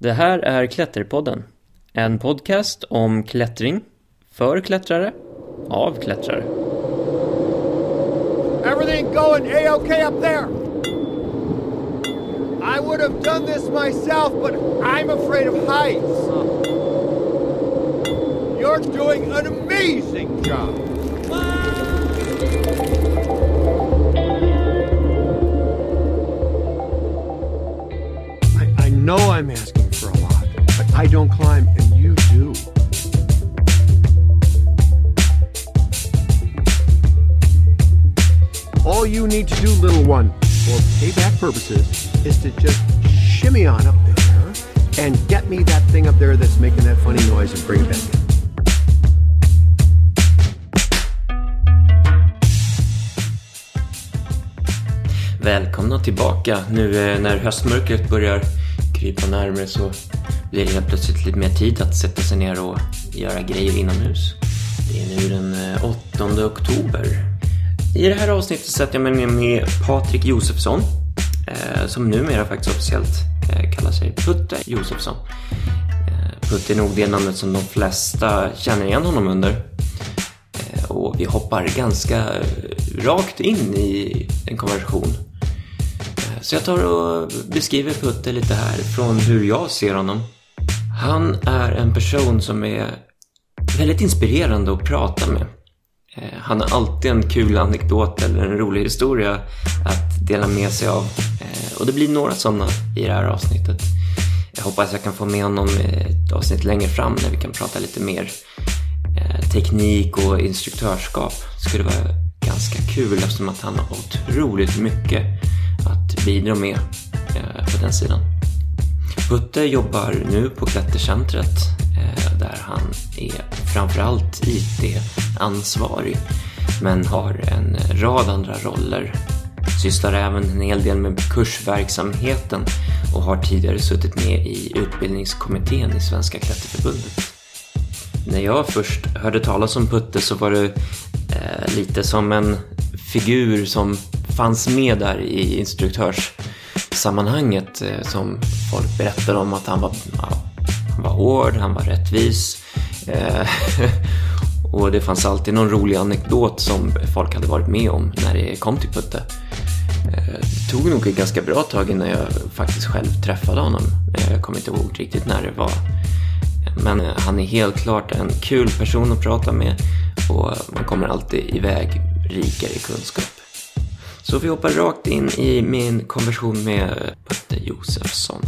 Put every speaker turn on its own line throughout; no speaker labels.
Det här är Klätterpodden. En podcast om klättring, för klättrare, av klättrare.
Everything going A-OK up there? I would have done this myself, but I'm afraid of heights. You're doing an amazing job. I, I know I'm asking I don't climb and you do. All you need to do, little one, for payback purposes, is to just shimmy on up there and get me that thing up there that's making that funny noise and bring it back in.
Välkomna tillbaka. Nu eh, när höstmörkret börjar krypa närmare så blir det helt plötsligt lite mer tid att sätta sig ner och göra grejer inomhus. Det är nu den eh, 8 oktober. I det här avsnittet sätter jag mig ner med Patrik Josefsson eh, som numera faktiskt officiellt eh, kallar sig Putte Josefsson. Putte är nog det namnet som de flesta känner igen honom under. Och vi hoppar ganska rakt in i en konversation. Så jag tar och beskriver Putte lite här från hur jag ser honom. Han är en person som är väldigt inspirerande att prata med. Eh, han har alltid en kul anekdot eller en rolig historia att dela med sig av. Eh, och det blir några sådana i det här avsnittet. Jag hoppas jag kan få med honom i ett avsnitt längre fram när vi kan prata lite mer eh, teknik och instruktörskap. Det skulle vara ganska kul eftersom att han har otroligt mycket att bidra med på den sidan. Putte jobbar nu på Klättercentret eh, där han är framförallt IT-ansvarig men har en rad andra roller. Sysslar även en hel del med kursverksamheten och har tidigare suttit med i utbildningskommittén i Svenska Klätterförbundet. När jag först hörde talas om Putte så var det eh, lite som en figur som fanns med där i Instruktörs sammanhanget eh, som folk berättade om att han var, ja, han var hård, han var rättvis. Eh, och det fanns alltid någon rolig anekdot som folk hade varit med om när det kom till Putte. Eh, det tog nog ett ganska bra tag innan jag faktiskt själv träffade honom. Jag kommer inte ihåg riktigt när det var. Men han är helt klart en kul person att prata med och man kommer alltid iväg rikare i kunskap. Så vi hoppar rakt in i min konversation med Putte Josefsson.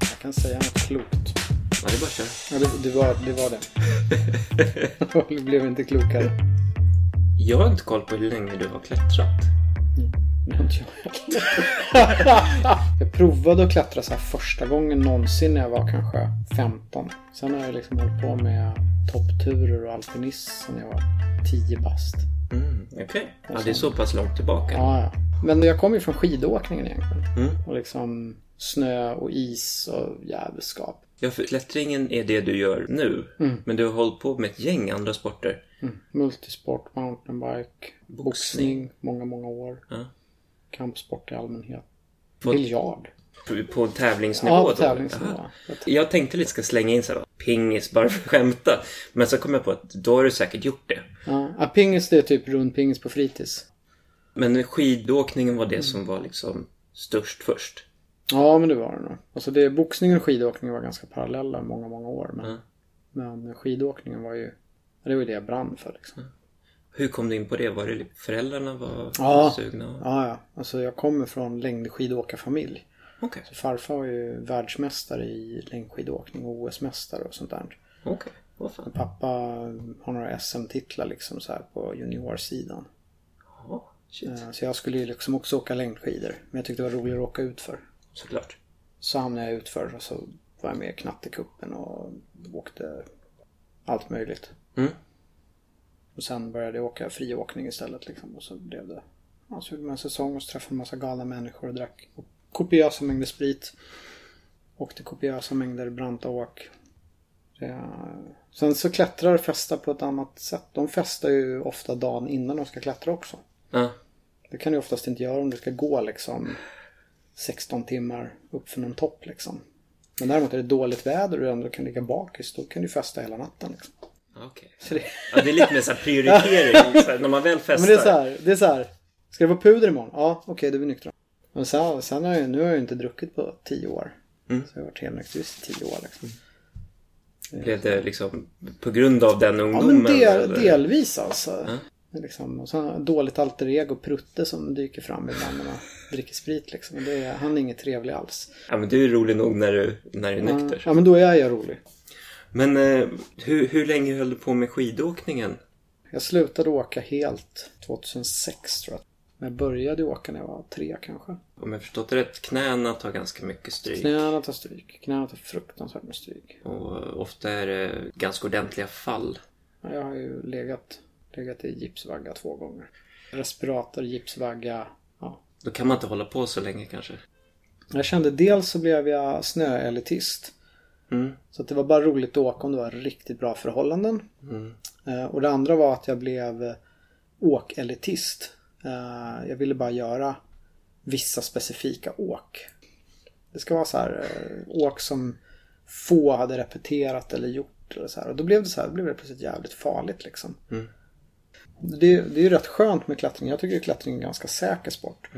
Jag kan säga något klokt.
Ja, det är bara att köra.
Ja, det, det, var, det var det. det blev inte klokare.
Jag har inte koll på hur länge du har klättrat.
Heller. Jag provade att klättra så här första gången någonsin när jag var kanske 15. Sen har jag liksom hållit på med toppturer och alpinism sen jag var 10 bast.
Mm, Okej. Ja, det är så pass långt tillbaka.
Ja, ja. Men jag kom ju från skidåkningen egentligen.
Mm.
Och liksom snö och is och jävelskap.
Ja, för klättringen är det du gör nu. Men du har hållit på med ett gäng andra sporter.
Mm. Multisport, mountainbike, boxning, många, många år.
Ja.
Kampsport i allmänhet. Biljard.
På, på tävlingsnivå?
Ja, på tävlingsnivå. Jag
tänkte lite ska slänga in så här, pingis bara för att skämta. Men så kom jag på att då har du säkert gjort det.
Ja, ja, pingis det är typ rundpingis på fritids.
Men skidåkningen var det som var liksom störst först.
Ja, men det var det nog. Alltså det, boxningen och skidåkningen var ganska parallella i många, många år. Men,
Ja.
men skidåkningen var ju, det var ju det jag brann för liksom.
Hur kom du in på det? Var det föräldrarna var
Ja.
sugna?
Ja, ja. Alltså jag kommer från längdskidåkarfamilj.
Okej,
Så farfar var ju världsmästare i längdskidåkning och OS-mästare och sånt där.
okej. Vad fan.
Pappa har några SM-titlar liksom så här på juniorsidan.
Ja, shit.
Eh, Så jag skulle ju liksom också åka längdskidor. Men jag tyckte det var roligare att åka utför.
Såklart.
Så hamnade jag utför och så var jag med i Knattekuppen och åkte allt möjligt.
Mm.
Och sen började jag åka friåkning istället liksom. Och så blev det... Ja, så gjorde man en säsong och så träffade en massa galna människor och drack kopiösa mängder sprit. Åkte kopiösa mängder branta åk. Sen så klättrar festa på ett annat sätt. De festar ju ofta dagen innan de ska klättra också.
Ja.
Det kan du oftast inte göra om du ska gå liksom 16 timmar upp för någon topp liksom. Men däremot är det dåligt väder och du ändå kan ligga bakis. Då kan du festa hela natten liksom.
Okej.
Så det,
Ja, det är lite mer så prioritering. så här, när man väl festar.
men det är så här, det är så här. Ska det vara puder imorgon? Ja, okej, då är vi nyktra. Men sen, sen har jag, nu har jag inte druckit på 10 år.
Mm.
Så jag har varit helnykterist i 10 år liksom.
Blev det liksom på grund av den
Ja
ungdomen?
men del, delvis alltså. Liksom, och så dåligt alter ego Prutte som dyker fram ibland när man dricker sprit liksom. Det är, han är inget trevlig alls.
Ja, men du är rolig nog när du, när du är nykter.
Ja men då är jag rolig.
Men eh, hur, hur länge höll du på med skidåkningen?
Jag slutade åka helt 2006 tror jag. Men jag började åka när jag var tre kanske.
Om jag förstått det rätt, knäna tar ganska mycket stryk.
Knäna tar stryk. Knäna tar fruktansvärt med stryk.
Och ofta är det ganska ordentliga fall.
Ja, Jag har ju legat, legat i gipsvagga två gånger. Respirator, gipsvagga. Ja.
Då kan man inte hålla på så länge kanske.
Jag kände dels så blev jag snöelitist.
Mm.
Så det var bara roligt att åka om det var riktigt bra förhållanden. Eh, Och det andra var att jag blev eh, åkelitist. Eh, Jag ville bara göra vissa specifika åk. Det ska vara så här eh, åk som få hade repeterat eller gjort. Eller så här. Och då blev det så här, då blev det plötsligt jävligt farligt liksom. Det, det är ju rätt skönt med klättring. Jag tycker klättring är en ganska säker sport.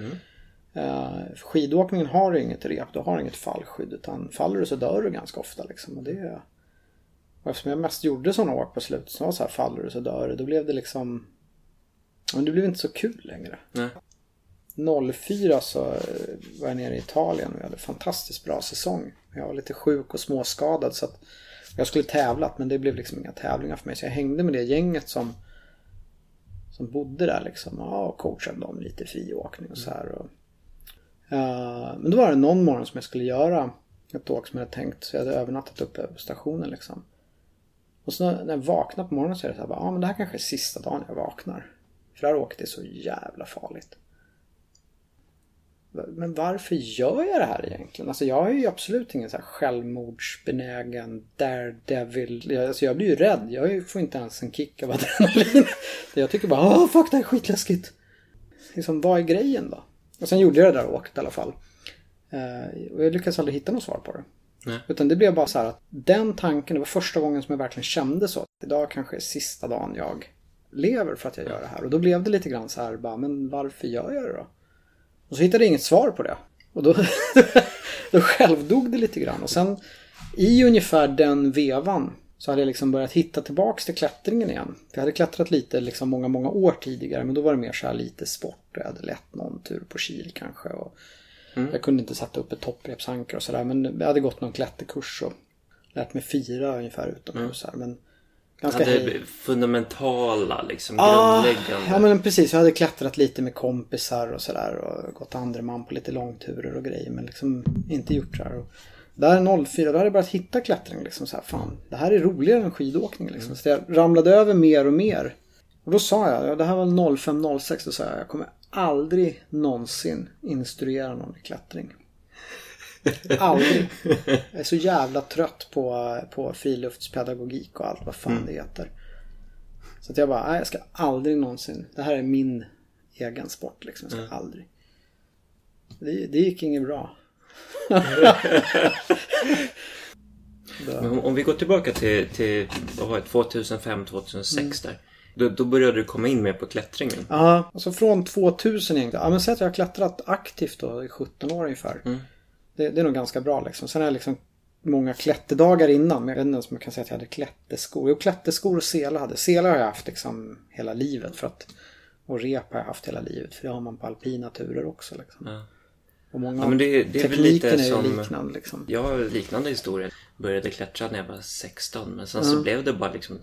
Eh, skidåkningen har du inget rep, du har inget fallskydd. Utan faller du så dör du ganska ofta liksom. Och det, och eftersom jag mest gjorde sådana åk på slutet, så var så här faller du så dör du. Då blev det liksom... Men det blev inte så kul längre.
Nej.
04 så eh, var jag nere i Italien och vi hade en fantastiskt bra säsong. Jag var lite sjuk och småskadad så att jag skulle tävlat men det blev liksom inga tävlingar för mig. Så jag hängde med det gänget som som bodde där liksom ja, och coachade dem lite friåkning och så här. Och, Eh, men då var det någon morgon som jag skulle göra ett åk som jag hade tänkt så jag hade övernattat uppe på stationen liksom. Och så när jag vaknar på morgonen så är det så här, ja men det här kanske är sista dagen jag vaknar. För det är så jävla farligt. Men varför gör jag det här egentligen? Alltså jag är ju absolut ingen så här självmordsbenägen daredevil. Alltså jag blir ju rädd. Jag får inte ens en kick av adrenalin. Jag tycker bara åh fuck det här är skitläskigt. Liksom vad är grejen då? Och sen gjorde jag det där åket i alla fall. Eh, och jag lyckades aldrig hitta något svar på det.
Nej.
Utan det blev bara så här att den tanken, det var första gången som jag verkligen kände så. Idag kanske är sista dagen jag lever för att jag gör det här. Och då blev det lite grann så här bara, men varför gör jag det då? Och så hittade jag inget svar på det. Och då, då självdog det lite grann. Och sen i ungefär den vevan så hade jag liksom börjat hitta tillbaks till klättringen igen. Jag hade klättrat lite liksom många, många år tidigare. Men då var det mer så här lite sport. Jag hade lett någon tur på Kil kanske. Och Jag kunde inte sätta upp ett topprepsankar och sådär. Men jag hade gått någon klätterkurs och lärt mig fira ungefär utomhus. här. Men ganska
Hade
hej.
fundamentala, liksom
Ah,
grundläggande.
ja men precis, jag hade klättrat lite med kompisar och sådär och gått andre man på lite långturer och grejer men liksom inte gjort det här. Och där 04, då hade jag börjat hitta klättring liksom så här, fan det här är roligare än skidåkning liksom. Så jag ramlade över mer och mer. Och då sa jag, ja, det här var 05-06, då sa jag jag kommer aldrig någonsin instruera någon i klättring. Aldrig. Jag är så jävla trött på, på friluftspedagogik och allt vad fan det heter. Så att jag bara, nej jag ska aldrig någonsin. Det här är min egen sport liksom. Jag ska aldrig. Det, det gick inget bra.
Men om, om vi går tillbaka till, till vad var det, 2005-2006
Mm.
där. Då, då började du komma in mer på klättringen.
Ja, alltså från 2000 egentligen. Ja men säg att jag har klättrat aktivt då i 17 år ungefär. Det, det är nog ganska bra liksom. Sen har jag liksom många klätterdagar innan. Men jag vet inte ens om jag kan säga att jag hade klätterskor. Jo, klätterskor och sela hade. Sela har jag haft liksom hela livet. För att, och rep har jag haft hela livet. För det har man på alpina turer också. Liksom.
Ja.
Och många
Ja, men det, det är väl lite
är
som...
liknande liksom.
Jag har liknande historia. Började klättra när jag var 16 men sen så blev det bara liksom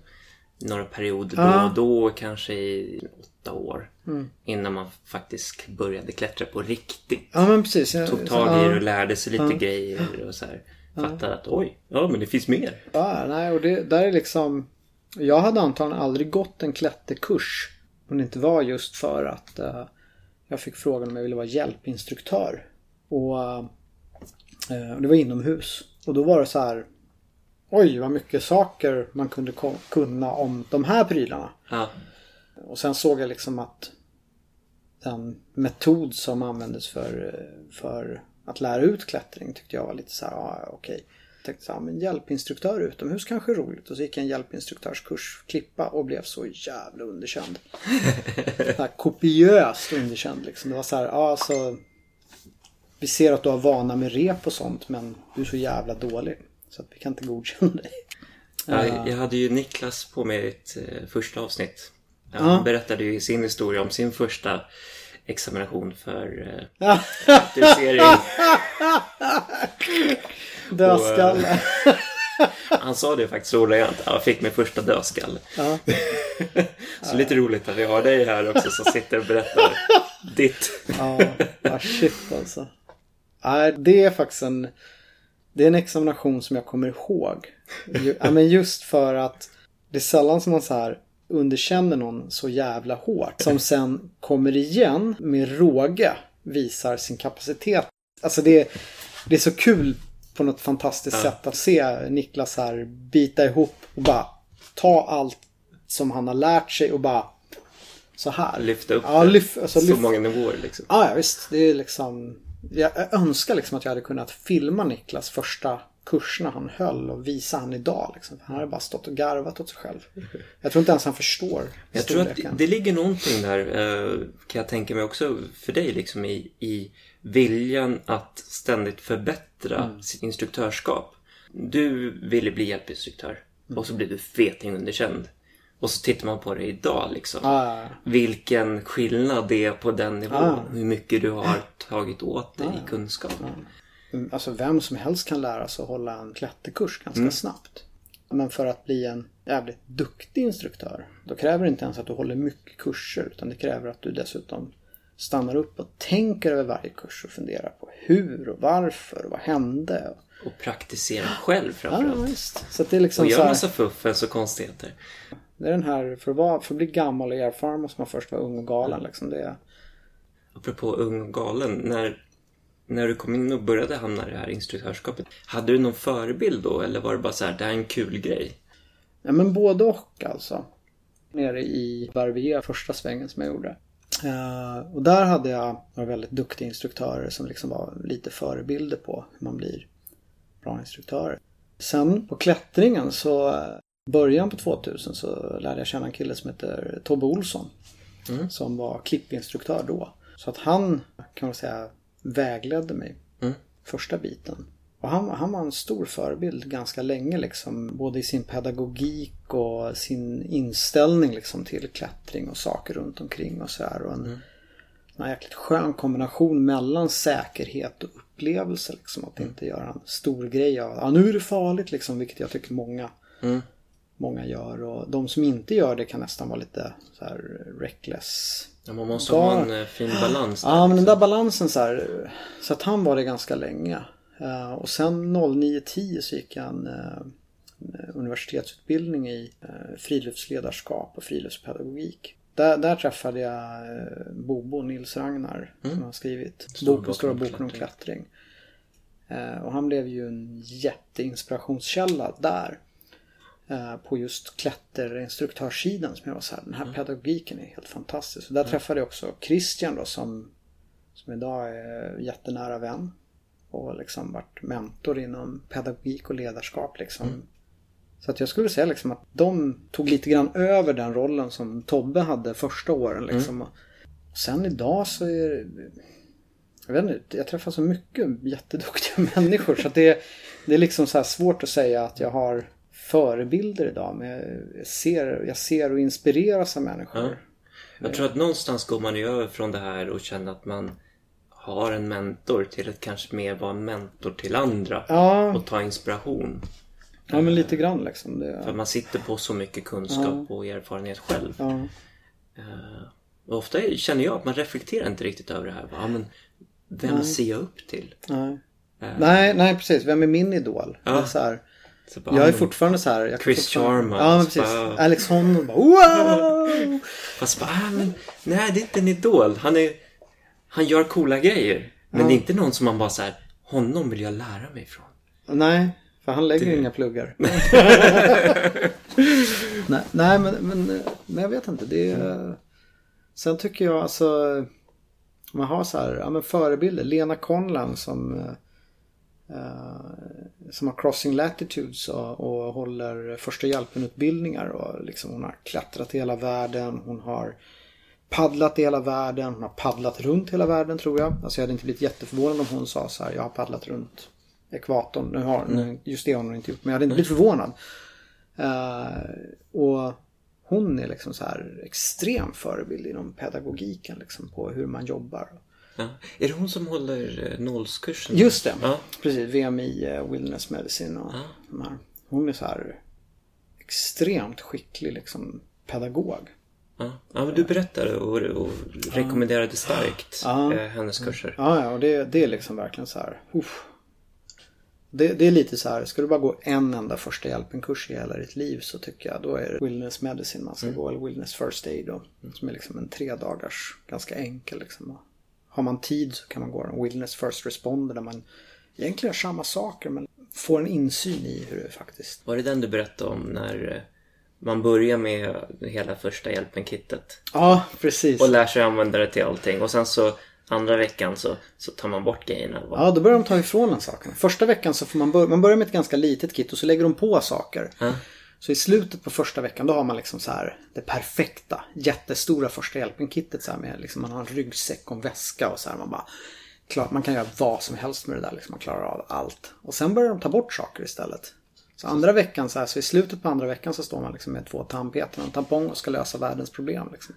några perioder då och då, kanske i åtta år.
Mm.
Innan man faktiskt började klättra på riktigt.
Ja men precis. Jag,
Tog tag i det och lärde sig lite grejer och så här. Fattade att oj, ja men det finns mer.
Ja, nej, och det där är liksom... Jag hade antagligen aldrig gått en klätterkurs. Om det inte var just för att eh, jag fick frågan om jag ville vara hjälpinstruktör. Och eh, det var inomhus. Och då var det så här... Oj, vad mycket saker man kunde kunna om de här prylarna.
Ja,
Och sen såg jag liksom att den metod som användes för, för att lära ut klättring tyckte jag var lite så här, ja okej. Jag tänkte så här, men hjälpinstruktör utomhus kanske är roligt. Och så gick jag en hjälpinstruktörskurs, klippa och blev så jävla underkänd. så här, kopiöst underkänd liksom. Det var så här, ja alltså. Vi ser att du har vana med rep och sånt men du är så jävla dålig. Så att vi kan inte godkänna dig.
Ja, jag hade ju Niklas på mig i ett eh, första avsnitt. Ja,
Ja.
Han berättade ju sin historia om sin första examination för eh,
Ja,
datorisering.
dödskalle.
Han sa det faktiskt ordagrant. Jag fick min första dödskalle.
Ja.
Så lite roligt att vi har dig här också som sitter och berättar ditt.
Ja, ah, shit alltså. Nej, det är faktiskt en... Det är en examination som jag kommer ihåg. Ja, men just för att det är sällan som man så här underkänner någon så jävla hårt. Som sen kommer igen med råge visar sin kapacitet. Alltså det, det är så kul på något fantastiskt sätt att se Niklas här bita ihop och bara ta allt som han har lärt sig och bara så här.
Lyfta upp
Ja, lyf, alltså,
så
lyf,
många nivåer liksom.
Ja, ja visst. Det är liksom... Jag önskar liksom att jag hade kunnat filma Niklas första kurserna han höll och visa han idag. Liksom. Han hade bara stått och garvat åt sig själv. Jag tror inte ens han förstår
Jag tror att det, ligger någonting där, eh, kan jag tänka mig också för dig, liksom i, i viljan att ständigt förbättra
Mm.
sitt instruktörskap. Du ville bli hjälpinstruktör
Mm.
och så blev du feting underkänd. Och så tittar man på det idag liksom.
Ja, ja,
Vilken skillnad det är på den nivån.
Ah.
Hur mycket du har tagit åt dig i kunskap.
ja. Alltså vem som helst kan lära sig att hålla en klätterkurs ganska
Mm.
snabbt. Men för att bli en jävligt duktig instruktör. Då kräver det inte ens att du håller mycket kurser. Utan det kräver att du dessutom stannar upp och tänker över varje kurs och funderar på hur och varför och vad hände.
Och praktisera själv
Ja,
framförallt.
visst. Så det är liksom
Och
så
gör
här,
massa fuffens och konstigheter.
Det är den här, för att, vara, för att bli gammal och erfaren måste man först vara ung och galen liksom. Det är,
Apropå ung och galen. När, när du kom in och började hamna i det här instruktörskapet. Hade du någon förebild då? Eller var det bara så här, det här är en kul grej?
ja men både och alltså. Nere i Barbier, första svängen som jag gjorde. Eh, och där hade jag några väldigt duktiga instruktörer som liksom var lite förebilder på hur man blir bra instruktörer. Sen på klättringen så början på 2000 så lärde jag känna en kille som heter Tobbe Olsson. Som var klippinstruktör då. Så att han kan man säga vägledde mig
Mm.
första biten. Och han, han var en stor förebild ganska länge liksom. Både i sin pedagogik och sin inställning liksom till klättring och saker runt omkring och så här. Och en,
Mm.
en jäkligt skön kombination mellan säkerhet och upplevelse liksom. Att inte göra en stor grej av ja, nu är det farligt liksom. Vilket jag tycker många
Mm.
Många gör och de som inte gör det kan nästan vara lite så här reckless.
Ja, man måste ha en eh, fin balans där.
Ja men den där balansen så här. Så att han var det ganska länge. Eh, och sen 09-10 så gick jag en eh, universitetsutbildning i friluftsledarskap och friluftspedagogik. Där, där träffade jag Bobo Nils Ragnar som har skrivit
Stor
boken, Stora boken om
klättring.
och han blev ju en jätteinspirationskälla där. Eh, på just klätterinstruktörssidan som jag var så här, den här pedagogiken är helt fantastisk. Och där träffade jag också Christian då som, som idag är jättenära vän. Och liksom varit mentor inom pedagogik och ledarskap liksom. Så att jag skulle säga liksom att de tog lite grann över den rollen som Tobbe hade första åren liksom. Och sen idag så är det, jag vet inte, jag träffar så mycket jätteduktiga människor så att det, det är liksom så här svårt att säga att jag har förebilder idag. Men jag ser, jag ser och inspireras av människor.
Jag tror att någonstans går man ju över från det här och känner att man har en mentor till att kanske mer vara en mentor till andra.
Ja,
Och ta inspiration.
ja men lite grann liksom. Det,
För man sitter på så mycket kunskap och erfarenhet själv.
ja.
Eh, och ofta känner jag att man reflekterar inte riktigt över det här. Ja, men vem ser jag upp till?
Nej.
Eh.
nej, nej precis. Vem är min idol? Det är så här,
bara,
jag är fortfarande så här.
Chris Sharma,
Ja, men precis.
bara-
Alex Honnold bara wow!
Fast bara, ah, men, nej det är inte en idol. Han, är, han gör coola grejer. Men det är inte någon som man bara så här, honom vill jag lära mig från.
Nej, för han lägger inga pluggar. nej, nej men, men, men jag vet inte. Det är, Sen tycker jag alltså man har så här, ja men förebilder. Lena Conlan som eh, som har crossing latitudes och, och håller första hjälpen-utbildningar. Och liksom hon har klättrat i hela världen. Hon har paddlat i hela världen. Hon har paddlat runt hela världen tror jag. Alltså jag hade inte blivit jätteförvånad om hon sa så här. Jag har paddlat runt ekvatorn. Nu har, mm. Just det har hon inte gjort. Men jag hade inte blivit förvånad. Uh, och hon är liksom så här extrem förebild inom pedagogiken. Liksom, på hur man jobbar.
Ja. Är det hon som håller eh, nollskursen?
Just det. Ja. Precis. VMI uh, Wilderness Medicine och ja. de här. Hon är så här extremt skicklig liksom pedagog.
Ja, ja men du berättade och, och rekommenderade starkt ja. Eh, hennes kurser.
Ja, ja och det, det är liksom verkligen så här. Uff. Det, det, är lite så här, ska du bara gå en enda första hjälpen-kurs i hela ditt liv så tycker jag då är det Wilderness Medicine man ska mm. gå, eller Wilderness First Aid då. Som är liksom en tre dagars, ganska enkel liksom. Har man tid så kan man gå en Wilderness First Responder där man egentligen gör samma saker men får en insyn i hur det faktiskt...
Var det den du berättade om när eh, man börjar med hela första hjälpen-kittet?
Ja, precis.
Och lär sig använda det till allting och sen så andra veckan så, så tar man bort grejerna.
Ja, då börjar de ta ifrån en sakerna. Första veckan så får man, börja, man börjar med ett ganska litet kit och så lägger de på saker. Mm. Så i slutet på första veckan då har man liksom så här det perfekta, jättestora första hjälpen-kittet. Så här med, liksom, man har en ryggsäck och en väska och så här. Man bara, klar, man kan göra vad som helst med det där. Liksom, man klarar av allt. Och sen börjar de ta bort saker istället. Så andra veckan, så, här, så i slutet på andra veckan så står man liksom med två tandpetare och en tampong och ska lösa världens problem. Liksom.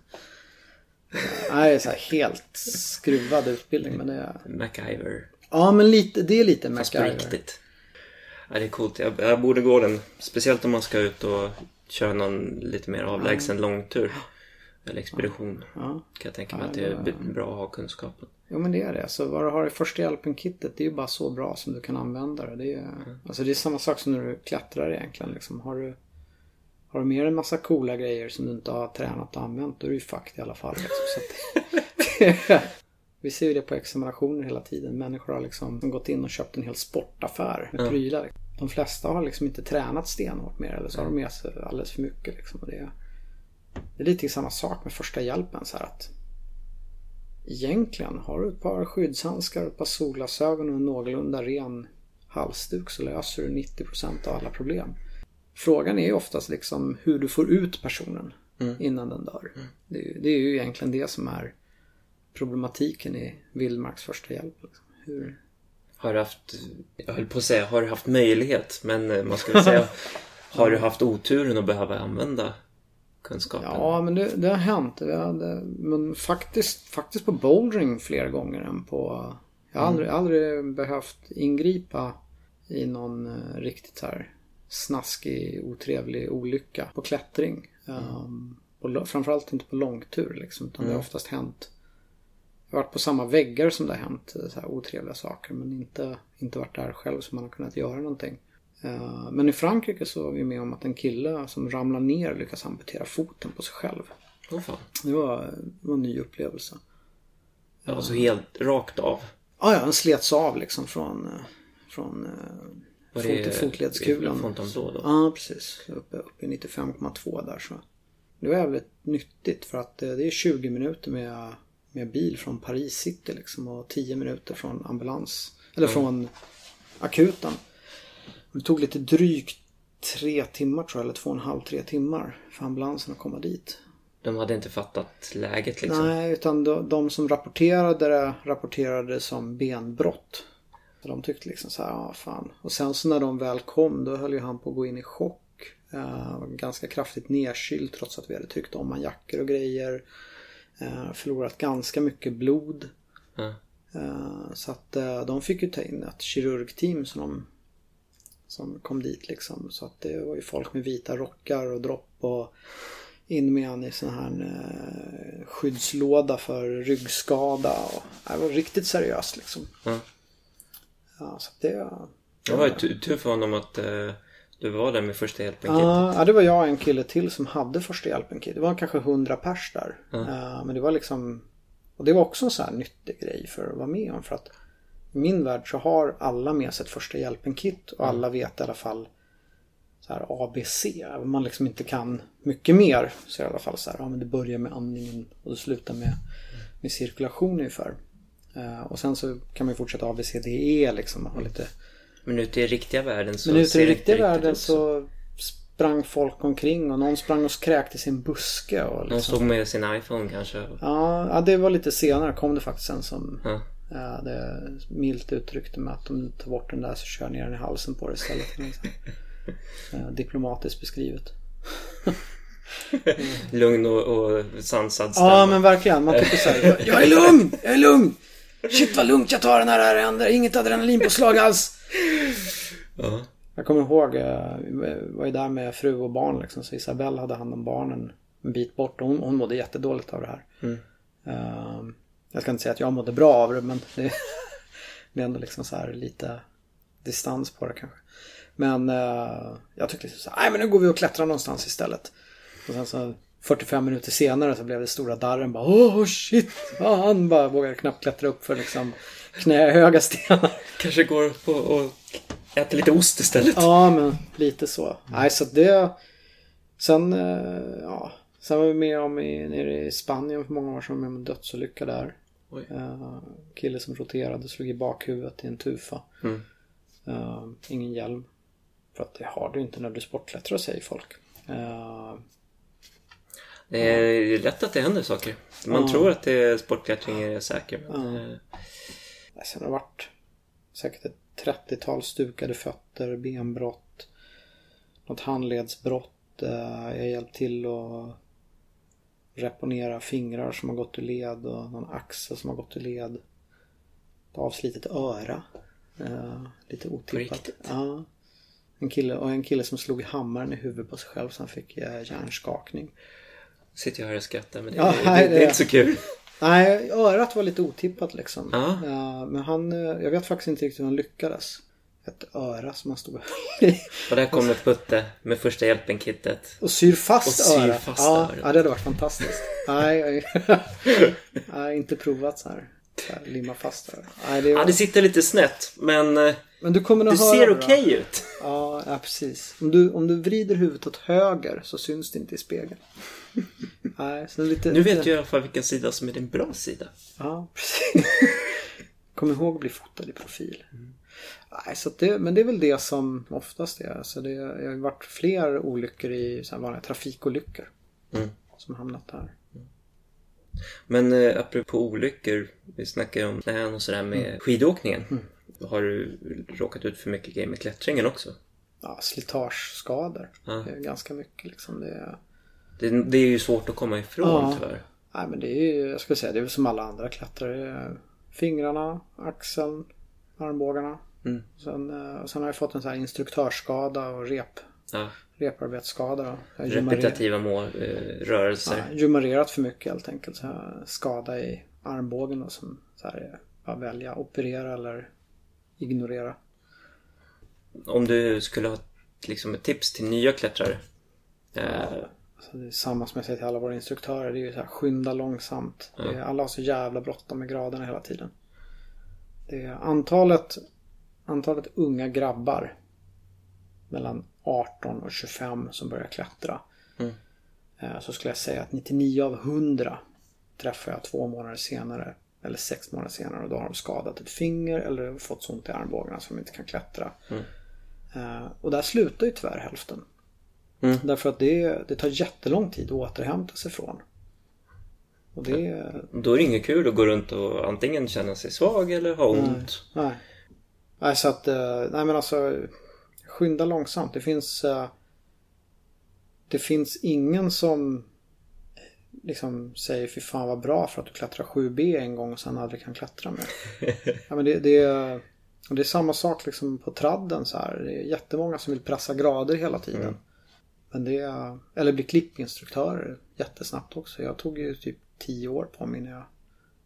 Nej, det är så här helt skruvad utbildning. Men det är...
MacGyver.
Ja, men lite, det är lite
Fast MacGyver. Fast på riktigt. Ja, det är coolt. Jag, jag, borde gå den. Speciellt om man ska ut och köra någon lite mer avlägsen långtur. Eller expedition. Ja. Kan jag tänka mig att det är bra att ha kunskapen.
Jo men det är det. Så vad du har i första hjälpen-kittet det är ju bara så bra som du kan använda det. Det är, mm. alltså det är samma sak som när du klättrar egentligen. Liksom. Har, du, har du med en massa coola grejer som du inte har tränat och använt då är du ju fucked i alla fall. Liksom. Vi ser ju det på examinationer hela tiden. Människor har liksom gått in och köpt en hel sportaffär med mm. prylar. De flesta har liksom inte tränat stenhårt mer eller så har de med sig alldeles för mycket. Liksom. Och det, det är lite samma sak med första hjälpen. Så att Egentligen, har du ett par skyddshandskar, ett par solglasögon och en någorlunda ren halsduk så löser du 90% av alla problem. Frågan är ju oftast liksom hur du får ut personen mm. innan den dör. Mm. Det, är, det, är ju egentligen det som är problematiken i vildmarks första hjälp. Liksom. Hur...
Har haft, jag höll på att säga, har haft möjlighet? Men man skulle säga, har du haft oturen att behöva använda kunskapen?
Ja, men det, det har hänt. Det hade, men faktiskt, faktiskt på bouldering fler gånger än på... Jag har aldrig, mm. aldrig behövt ingripa i någon uh, riktigt här snaskig, otrevlig olycka på klättring. Mm. Um, på, framförallt inte på långtur liksom, utan mm. det har mm. oftast hänt varit på samma väggar som det har hänt eh, så här otrevliga saker men inte, inte varit där själv så man har kunnat göra någonting. Eh, men i Frankrike så var vi med om att en kille som ramlar ner lyckas amputera foten på sig själv.
Oh, fan.
Det var, det var en ny upplevelse.
Alltså helt rakt av?
Ja, ja, den slets av liksom från, eh, från var fot, det fotledskulan.
Fontainebleau då?
Ja, precis. Uppe, uppe i 95,2 där så. Det var jävligt nyttigt för att det är 20 minuter med, med bil från Paris city liksom och 10 minuter från ambulans. Eller mm. från akuten. Det tog lite drygt tre timmar tror jag, eller två och en halv, tre timmar för ambulansen att komma dit.
De hade inte fattat läget liksom?
Nej, utan de, de som rapporterade det rapporterade som benbrott. Så de tyckte liksom så här, ja fan. Och sen så när de väl kom då höll ju han på att gå in i chock. Uh, ganska kraftigt nedkyld trots att vi hade tryckt om han jackor och grejer. Uh, förlorat ganska mycket blod. Mm. Så att de fick ju ta in ett kirurgteam som de som kom dit liksom. Så att det var ju folk med vita rockar och dropp och in med han i sån här eh, skyddslåda för ryggskada. Och, det var riktigt seriöst liksom. Mm. Ja, så det, det,
det var ju tur för honom att eh, du var där med första hjälpen-kit.
Ja, det var jag och en kille till som hade första hjälpen-kit. Det var kanske hundra pers där. Mm. Uh, men det var liksom... Och det var också en sån här nyttig grej för att vara med om. För att i min värld så har alla med sig ett första hjälpen-kit och alla vet i alla fall så här ABC. Även om man liksom inte kan mycket mer så är det i alla fall så här, ja men det börjar med andningen och det slutar med, med cirkulation ungefär. Eh, och sen så kan man ju fortsätta ABCDE liksom. Och lite...
Men ute i riktiga världen så
Men ute i riktiga världen så sprang folk omkring och någon sprang och kräktes i en buske. Och
Någon
liksom.
stod med sin iPhone kanske.
ja, ja, det var lite senare kom det faktiskt en som
Ja.
ja, det milt uttryckte med att om du tar bort den där så kör ner den i halsen på dig istället. Liksom. Eh, Diplomatiskt beskrivet.
Lugn och, och sansad stämma.
Ja men verkligen. Man tycker såhär. Jag är lugn! Jag är lugn! Shit vad lugnt jag tar den här, här händer. Inget adrenalinpåslag alls.
Ja.
Jag kommer ihåg, jag var ju där med fru och barn liksom. Så Isabelle hade hand om barnen en bit bort. Och hon, hon mådde jättedåligt av det här.
Mm.
Ehm, jag ska inte säga att jag mådde bra av det men det, det är ändå liksom så här lite distans på det kanske. Men eh, jag tyckte liksom så här, nej men nu går vi och klättrar någonstans istället. Och sen så 45 minuter senare så blev det stora darren bara åh shit. Ja, han bara vågade knappt klättra upp för liksom knähöga stenar.
Kanske går på och äter lite ost istället.
Ja, men lite så. Nej, så det... Sen, eh, ja. Sen var vi med om i, nere i Spanien för många år sedan med en dödsolycka där.
Oj.
Eh, kille som roterade, slog i bakhuvudet i en tufa.
Mm.
Eh, ingen hjälm. För att det har du inte när du sportklättrar säger folk. Eh,
Det är lätt att det händer saker. Man
Ja.
tror att det är sportklättring är säker. Men, eh,
sen har det varit säkert ett 30-tal stukade fötter, benbrott. Något handledsbrott. Eh, jag har hjälpt till att reponera fingrar som har gått ur led och någon axel som har gått ur led. Ett avslitet öra. Eh, lite otippat. Ja. En kille, och en kille som slog hammaren i huvudet på sig själv så han fick hjärnskakning.
Sitter jag här och skrattar men det,
Ja,
det,
nej,
det, är
det-
inte så kul.
Nej, örat var lite otippat liksom.
Ja.
Ja, men han, eh, jag vet faktiskt inte riktigt hur han lyckades. Ett öra som han stod i.
Och där kommer Putte med första hjälpen-kittet.
Och syr fast
Och syr
örat.
fast
ja,
örat.
ja, det hade varit fantastiskt. Nej, har inte provat så här. Så här limma fast örat. Nej, det
Ja,
var...
det sitter lite snett men eh,
Men du kommer nog
du
höra
ser okej ut.
Ja, ja, precis. Om du, om du vrider huvudet åt höger så syns det inte i spegeln. Nej, så lite...
Nu vet du i alla fall vilken sida som är din bra sida.
Ja, precis. Kom ihåg att bli fotad i profil. Nej, så att det, men det är väl det som oftast är. Så det, det har varit fler olyckor i så här vanliga trafikolyckor.
Mm.
Som hamnat där.
Men eh, apropå olyckor, vi snackar om knän och sådär med
Mm.
skidåkningen. Har du råkat ut för mycket grejer med klättringen också?
Ja, slitageskador.
Ja.
Ganska mycket liksom. Det är,
Det, det är ju svårt att komma ifrån
Ja.
tyvärr.
nej, men det är ju, jag skulle säga, det är väl som alla andra klättrare. Fingrarna, axeln, armbågarna.
Mm.
Sen, eh, sen har jag fått en sån här instruktörsskada och rep,
Ja.
reparbetsskada.
Repetitiva mål, eh, rörelser.
Ja, jumarerat för mycket helt enkelt. Så skada i armbågen och som så här, bara välja operera eller ignorera.
Om du skulle ha liksom ett tips till nya klättrare. Eh,
Så det är samma som jag säger till alla våra instruktörer. Det är ju så här, skynda långsamt. Det är, alla har så jävla bråttom med graderna hela tiden. Det är antalet, antalet unga grabbar mellan 18 och 25 som börjar klättra.
Mm.
Eh, Så skulle jag säga att 99 av 100 träffar jag två månader senare. Eller sex månader senare och då har de skadat ett finger eller fått så ont i armbågarna så de inte kan klättra. Eh, Och där slutar ju tyvärr hälften.
Mm.
Därför att det, det tar jättelång tid att återhämta sig från. Och det...
Då är det inget kul att gå runt och antingen känna sig svag eller ha ont.
Nej. Nej, så att... eh, Nej men alltså... Skynda långsamt. Det finns... eh, Det finns ingen som liksom säger fy fan vad bra för att du klättrar 7B en gång och sen aldrig kan klättra mer. ja, men det, det, är, det är samma sak liksom på tradden så här. Det är jättemånga som vill pressa grader hela tiden. Men det är, eller bli klippinstruktörer jättesnabbt också. Jag tog ju typ 10 år på mig när jag,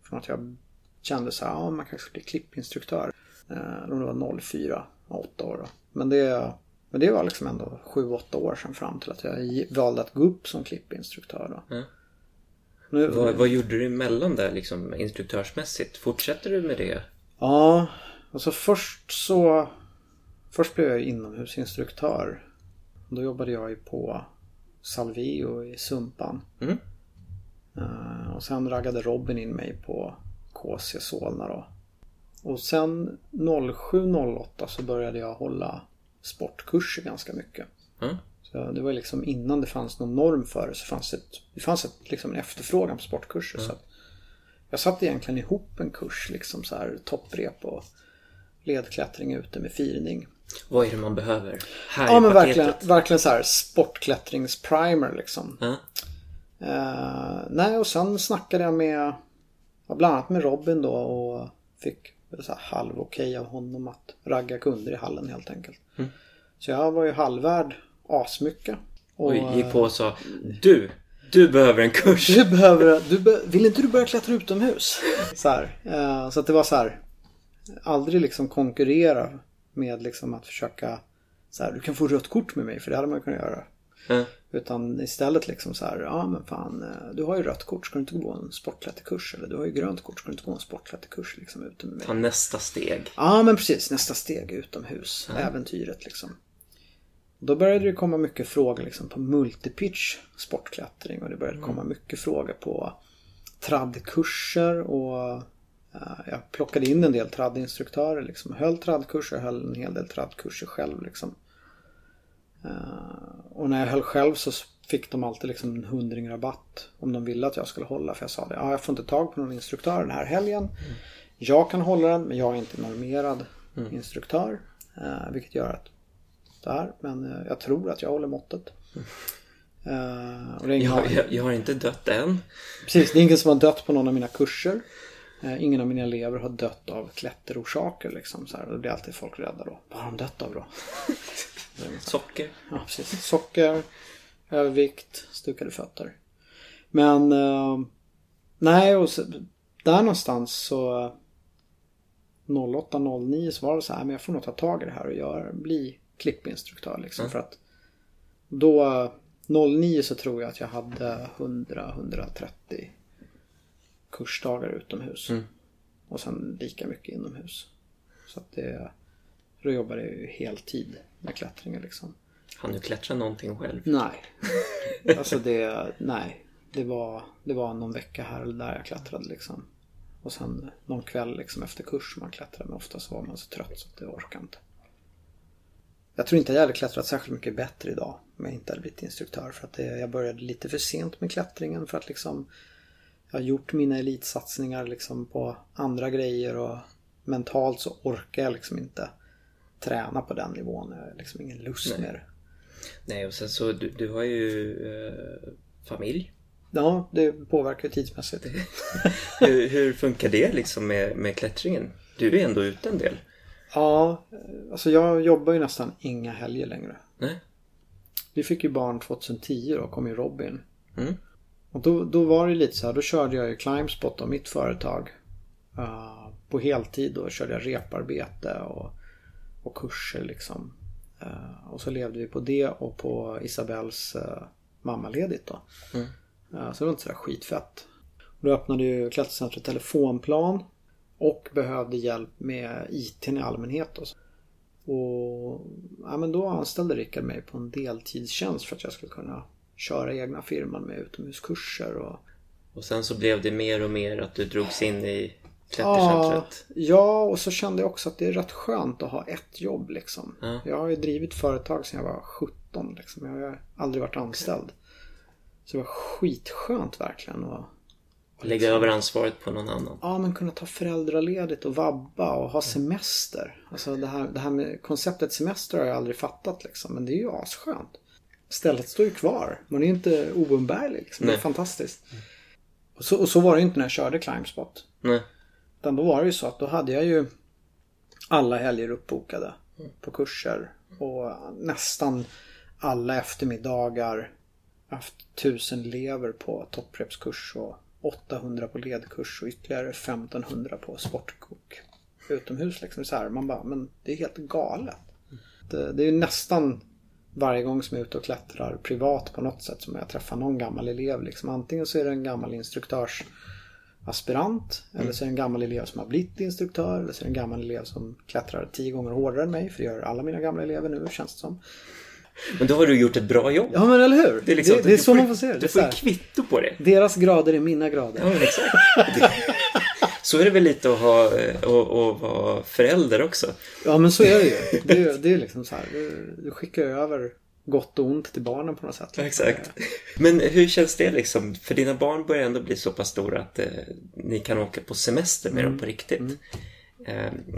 från att jag kände så här, ja man kanske ska bli klippinstruktör. Eh, om det var 04, 8 år då. Men det, men det var liksom ändå 7-8 år sedan fram till att jag valde att gå upp som klippinstruktör då.
Ja.
Nu,
Vad, vad gjorde du emellan där liksom instruktörsmässigt? Fortsätter du med det?
Ja, alltså först så... Först blev jag inomhusinstruktör. Då jobbade jag ju på Salveo i Sumpan.
Mm.
Eh, och sen raggade Robin in mig på KC Solna då. Och sen 07-08 så började jag hålla sportkurser ganska mycket.
Mm.
Så det var liksom innan det fanns någon norm för det så fanns det, ett, det fanns ett, liksom en efterfrågan på sportkurser. Så att jag satte egentligen ihop en kurs, liksom så här topprep och ledklättring ute med firning.
Vad är det man behöver? Här
Ja men
paketet.
verkligen, verkligen så här sportklättringsprimer liksom.
Ja.
Eh, nej och sen snackade jag med bland annat med Robin då och fick så här halv okej av honom att ragga kunder i hallen helt enkelt.
Mm.
Så jag var ju halvvärd asmycket. Och,
Och gick på och sa Du, du behöver en kurs.
Du behöver, du be, vill inte du börja klättra utomhus? Så, här, eh, så att det var så här. Aldrig liksom konkurrera med liksom att försöka så här, du kan få rött kort med mig för det hade man kunnat göra.
Ja.
Utan istället liksom så här, ja men fan, eh, du har ju rött kort, ska du inte gå en sportklätterkurs? Eller du har ju grönt kort, ska du inte gå en sportklätterkurs liksom ute med mig?
Ta nästa steg.
Ja men precis, nästa steg utomhus, äventyret liksom. Då började det komma mycket frågor liksom på multipitch sportklättring och det började komma mycket frågor på traddkurser och eh, jag plockade in en del traddinstruktörer liksom. Höll traddkurser, höll en hel del traddkurser själv liksom. Eh, och när jag höll själv så fick de alltid liksom en hundring rabatt om de ville att jag skulle hålla. För jag sa det, ja, jag får inte tag på någon instruktör den här helgen. Jag kan hålla den men jag är inte normerad instruktör. Eh, vilket gör att det här, men eh, jag tror att jag håller måttet. Ingen
Jag, jag, jag har inte dött än.
Precis, det är ingen som har dött på någon av mina kurser. Eh, ingen av mina elever har dött av klätterorsaker liksom. Så här. Då blir alltid folk rädda då. Vad har de dött av då?
Socker.
Ja, precis. Socker, övervikt, stukade fötter. Men nej, och så, där någonstans så 08-09 så var det så här, men jag får nog ta tag i det här och göra, bli klippinstruktör liksom. För att då 09 så tror jag att jag hade 100-130 kursdagar utomhus. Och sen lika mycket inomhus. Så att det, då jobbade jag ju heltid med klättringen liksom.
Han du klättra någonting själv?
Nej. Alltså det, nej. Det var, det var någon vecka här eller där jag klättrade liksom. Och sen någon kväll liksom efter kurs man klättrade. Men ofta så var man så trött så att det orkade inte. Jag tror inte jag hade klättrat särskilt mycket bättre idag. Om jag inte hade blivit instruktör. För att det, jag började lite för sent med klättringen. För att liksom jag har gjort mina elitsatsningar liksom på andra grejer. Och mentalt så orkar jag liksom inte träna på den nivån. Jag har liksom ingen lust
Nej.
med det.
Nej, och sen så du, du har ju eh, familj.
Ja, det påverkar ju tidsmässigt.
Hur, hur funkar det liksom med, med klättringen? Du är ändå ute en del.
Ja, alltså jag jobbar ju nästan inga helger längre.
Nej?
Vi fick ju barn 2010 då, kom ju Robin.
Mm.
Och då, då var det lite så här, då körde jag ju Climbspot och mitt företag. eh, på heltid då körde jag reparbete och, och kurser liksom. Eh, och så levde vi på det och på Isabells uh, mammaledigt då.
Mm.
Eh, så det var inte sådär skitfett. Och då öppnade ju klättercentret telefonplan. Och behövde hjälp med IT i allmänhet då. Och ja, men då anställde Rickard mig på en deltidstjänst för att jag skulle kunna köra egna firman med utomhuskurser och
Och sen så blev det mer och mer att du drogs in i klättercentret.
ja, och så kände jag också att det är rätt skönt att ha ett jobb liksom.
Ja.
Jag har ju drivit företag sedan jag var 17 liksom. Jag har aldrig varit anställd. Så det var skitskönt verkligen att
Lägga över ansvaret på någon annan.
ja, men kunna ta föräldraledigt och vabba och ha semester. Alltså det här, det här med konceptet semester har jag aldrig fattat liksom. Men det är ju asskönt. Stället står ju kvar. Man är ju inte oumbärlig liksom. Det är
Nej.
fantastiskt. Och så, och så var det ju inte när jag körde Climbspot.
Nej.
Utan då var det ju så att då hade jag ju alla helger uppbokade på kurser. Och nästan alla eftermiddagar haft tusen elever på topprepskurs och 800 på ledkurs och ytterligare 1500 på sportkok utomhus. Liksom så här. Man bara, men det är helt galet. Det, det är ju nästan varje gång som jag är ute och klättrar privat på något sätt som jag träffar någon gammal elev. Liksom. Antingen så är det en gammal instruktörs aspirant. Eller så är det en gammal elev som har blivit instruktör. Eller så är det en gammal elev som klättrar tio gånger hårdare än mig. För det gör alla mina gamla elever nu känns det som.
Men då har du gjort ett bra jobb.
Ja men eller hur? Det är,
liksom-
det, är
du
så
får-
man får se det. det.
Du
är
får ju kvitto på det.
deras grader är mina grader.
Ja, exakt. Så är det väl lite att, ha, eh, och, och vara förälder också.
Ja men så är det ju. Det är, det är liksom så här. Du, du skickar över gott och ont till barnen på något sätt.
Ja, Exakt. Men hur känns det liksom? För dina barn börjar ändå bli så pass stora att eh, ni kan åka på semester med dem på riktigt. Eh,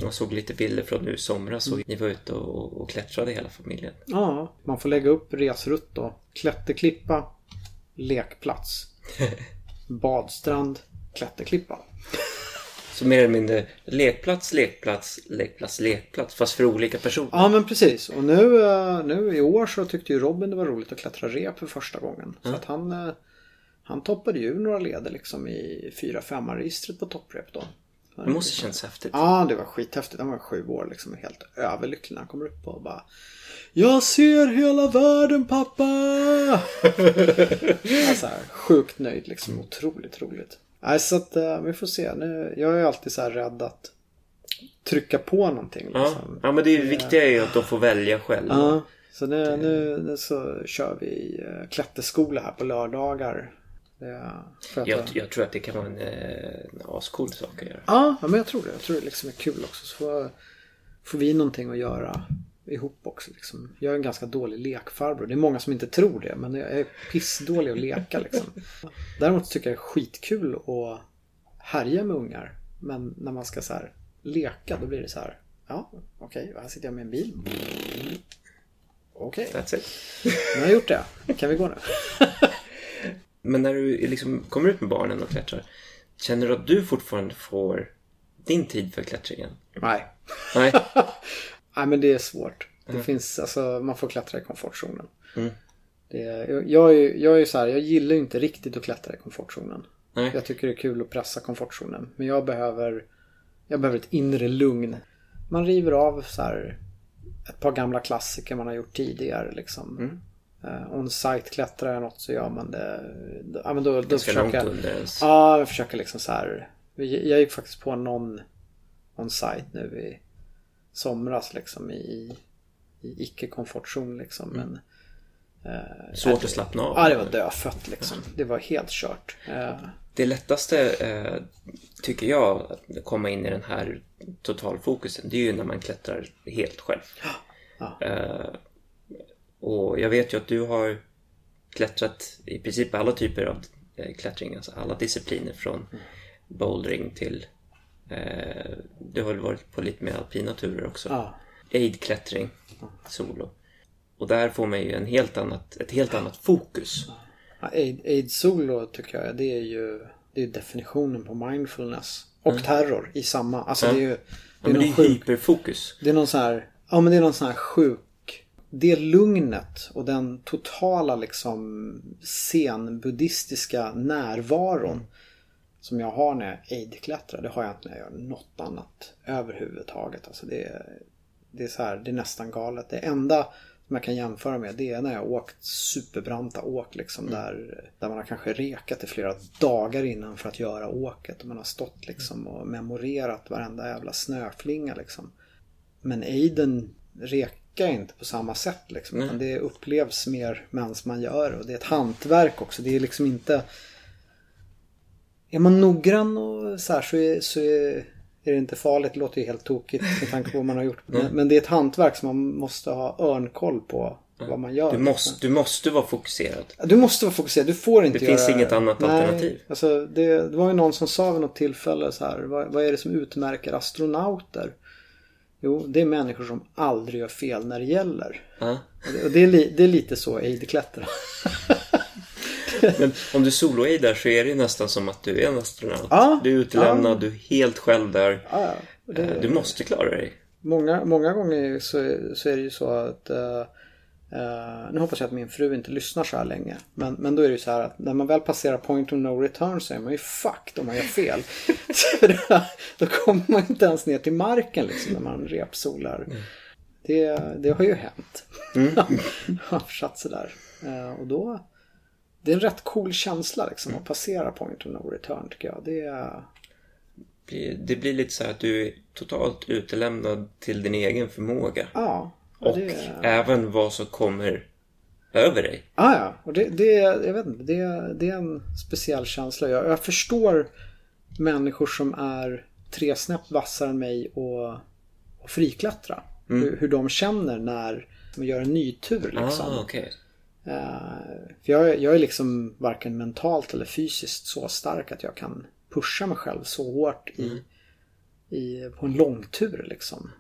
jag såg lite bilder från nu i somras och ni var ute och, och klättrade hela familjen.
Ja, man får lägga upp resrutt då. Klätterklippa, lekplats. Badstrand, klätterklippa.
Så mer eller mindre lekplats, lekplats, lekplats, lekplats. Fast för olika personer.
Ja men precis. Och nu, eh, nu i år så tyckte ju Robin det var roligt att klättra rep för första gången. Så att han, eh, han toppade ju några leder liksom i 4-5 registret på topprep då.
Det måste känns häftigt.
Ja, det var skithäftigt. Han var sju år liksom helt överlycklig när han kommer upp och bara Jag ser hela världen pappa! ja, så här, sjukt nöjd liksom. Otroligt roligt. Nej, så att eh, vi får se. Nu, jag är alltid så här rädd att trycka på någonting. Liksom.
ja men det viktiga är ju att de får välja själva.
Ja, så nu, nu, nu så kör vi eh, klätterskola här på lördagar. Att,
Jag, jag tror att det kan vara en, eh, en ascool sak att göra.
Ja, men jag tror det. Jag tror det liksom är kul också. Så får, vi någonting att göra ihop också. Liksom. Jag är en ganska dålig lekfarbror. Det är många som inte tror det. Men jag är pissdålig att leka liksom. Däremot tycker jag det är skitkul att härja med ungar. Men när man ska så här leka då blir det så här. Ja, okej. här sitter jag med en bil. Okej,
That's it.
nu har jag gjort det. Kan vi gå nu?
Men när du liksom kommer ut med barnen och klättrar. Känner du att du fortfarande får din tid för klättringen?
Nej.
Nej?
Nej men det är svårt. Det finns, alltså man får klättra i komfortzonen. Det är, jag, är, jag är så här, jag gillar ju inte riktigt att klättra i komfortzonen.
Nej.
Jag tycker det är kul att pressa komfortzonen. Men jag behöver, jag behöver ett inre lugn. Man river av så här ett par gamla klassiker man har gjort tidigare liksom. Uh, On-site klättrar jag något så gör man det. Ja men då, då försöker jag. Ja, jag försöker liksom så här. Jag gick faktiskt på någon on-site nu i somras liksom i, i icke-komfortzon liksom. Men, eh,
Svårt att slappna av.
ja, det var dödfött liksom. Det var helt kört. Eh,
Det lättaste eh, tycker jag att komma in i den här totalfokusen det är ju när man klättrar helt själv. Och jag vet ju att du har klättrat i princip alla typer av eh, klättring, alltså alla discipliner från bouldering till eh, du har väl varit på lite mer alpina turer också.
ja.
Aid-klättring, solo. Och där får man ju en helt annat, ett helt annat fokus.
Ja, Aid, Aid Solo tycker jag det är ju det är definitionen på mindfulness. Och terror i samma. Alltså
Ja.
det är ju det
Ja,
är
men det är
sjuk
hyperfokus.
Det är någon sån här, ja men det är någon sån här sjuk det lugnet och den totala liksom zen-buddhistiska närvaron som jag har när jag aid-klättrar. Det har jag inte när jag gör något annat överhuvudtaget. Alltså det, är, det är så här, det är nästan galet. Det enda som jag kan jämföra med det är när jag åkt superbranta åk liksom där, där man har kanske rekat i flera dagar innan för att göra åket. Och man har stått liksom och memorerat varenda jävla snöflinga liksom. Men Aiden rekar inte på samma sätt liksom. Utan det upplevs mer medan man gör det. Och det är ett hantverk också. Det är liksom inte... Är man noggrann och så här så är, så är, är det inte farligt. Det låter ju helt tokigt med tanke på vad man har gjort. Men, men det är ett hantverk som man måste ha örnkoll på vad man gör.
Du måste, du måste vara fokuserad.
Du måste vara fokuserad. Du får inte
Det
göra...
finns inget annat
Nej,
alternativ.
Alltså det, det var ju någon som sa vid något tillfälle så här. Vad, vad är det som utmärker astronauter? Jo, det är människor som aldrig gör fel när det gäller.
Ja.
Och det, är, li, det är lite så aid-klättra.
Men om du solo där så är det ju nästan som att du är en astronaut.
Ja,
Du är utelämnad,
ja.
du är helt själv där.
Det-
Eh, Du måste klara dig.
Många, många gånger så, så är det ju så att eh, eh, Nu hoppas jag att min fru inte lyssnar så här länge. Men, men då är det ju så här att när man väl passerar point of no return så är man ju fucked om man gör fel. så då, då kommer man inte ens ner till marken liksom när man repsolar. Det, det har ju hänt. jag har försatt sig där. Eh, och då Det är en rätt cool känsla liksom att passera point of no return tycker jag. Det är...
Det blir lite så här att du är totalt utelämnad till din egen förmåga.
Ja.
Och
det
även vad som kommer över dig.
Ah, ja, och det, det, är- jag vet inte, det, det är en speciell känsla. Jag, jag förstår människor som är tre snäpp vassare än mig och, och friklättra. Hur, hur de känner när de gör en ny tur liksom.
Ah, okej.
Eh, för jag, är- jag är liksom varken mentalt eller fysiskt så stark att jag kan pusha mig själv så hårt i, i, på en långtur liksom.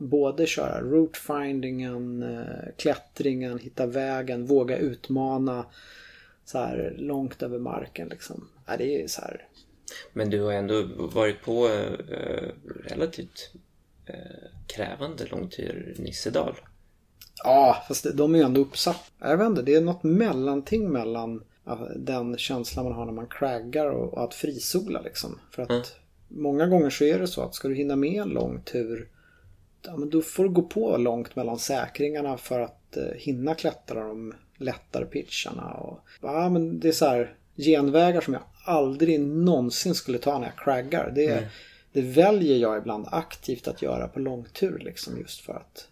Både köra route findingen, eh, klättringen, hitta vägen, våga utmana så här långt över marken liksom. Ja, det är så här.
Men du har ändå varit på eh, relativt eh, krävande långtur Nissedal.
Ja, fast de är ju ändå uppsatta. Jag vet inte, det är något mellanting mellan den känslan man har när man craggar och, och att frisola liksom. För att många gånger så är det så att ska du hinna med en lång tur ja, men då får du gå på långt mellan säkringarna för att eh, hinna klättra de lättare pitcharna. Och, ja, men det är så här genvägar som jag aldrig någonsin skulle ta när jag craggar. Det, det väljer jag ibland aktivt att göra på långtur liksom just för att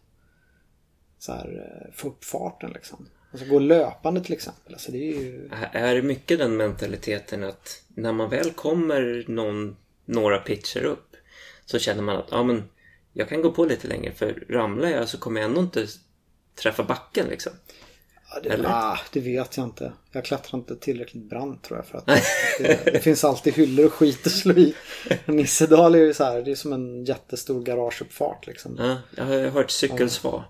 så här, eh, få upp farten liksom. Alltså gå löpande till exempel. Alltså det är ju...
Är det mycket den mentaliteten att när man väl kommer någon, några pitcher upp så känner man att ja, men jag kan gå på lite längre för ramlar jag så kommer jag ändå inte träffa backen liksom.
Ja, det,
Eller?
ah, det vet jag inte. Jag klättrar inte tillräckligt brant tror jag för att det, det finns alltid hyllor och skit att slå i. Nissedal är ju så här, det är som en jättestor garageuppfart liksom.
Ja, jag har hört cykelsva.
Ja,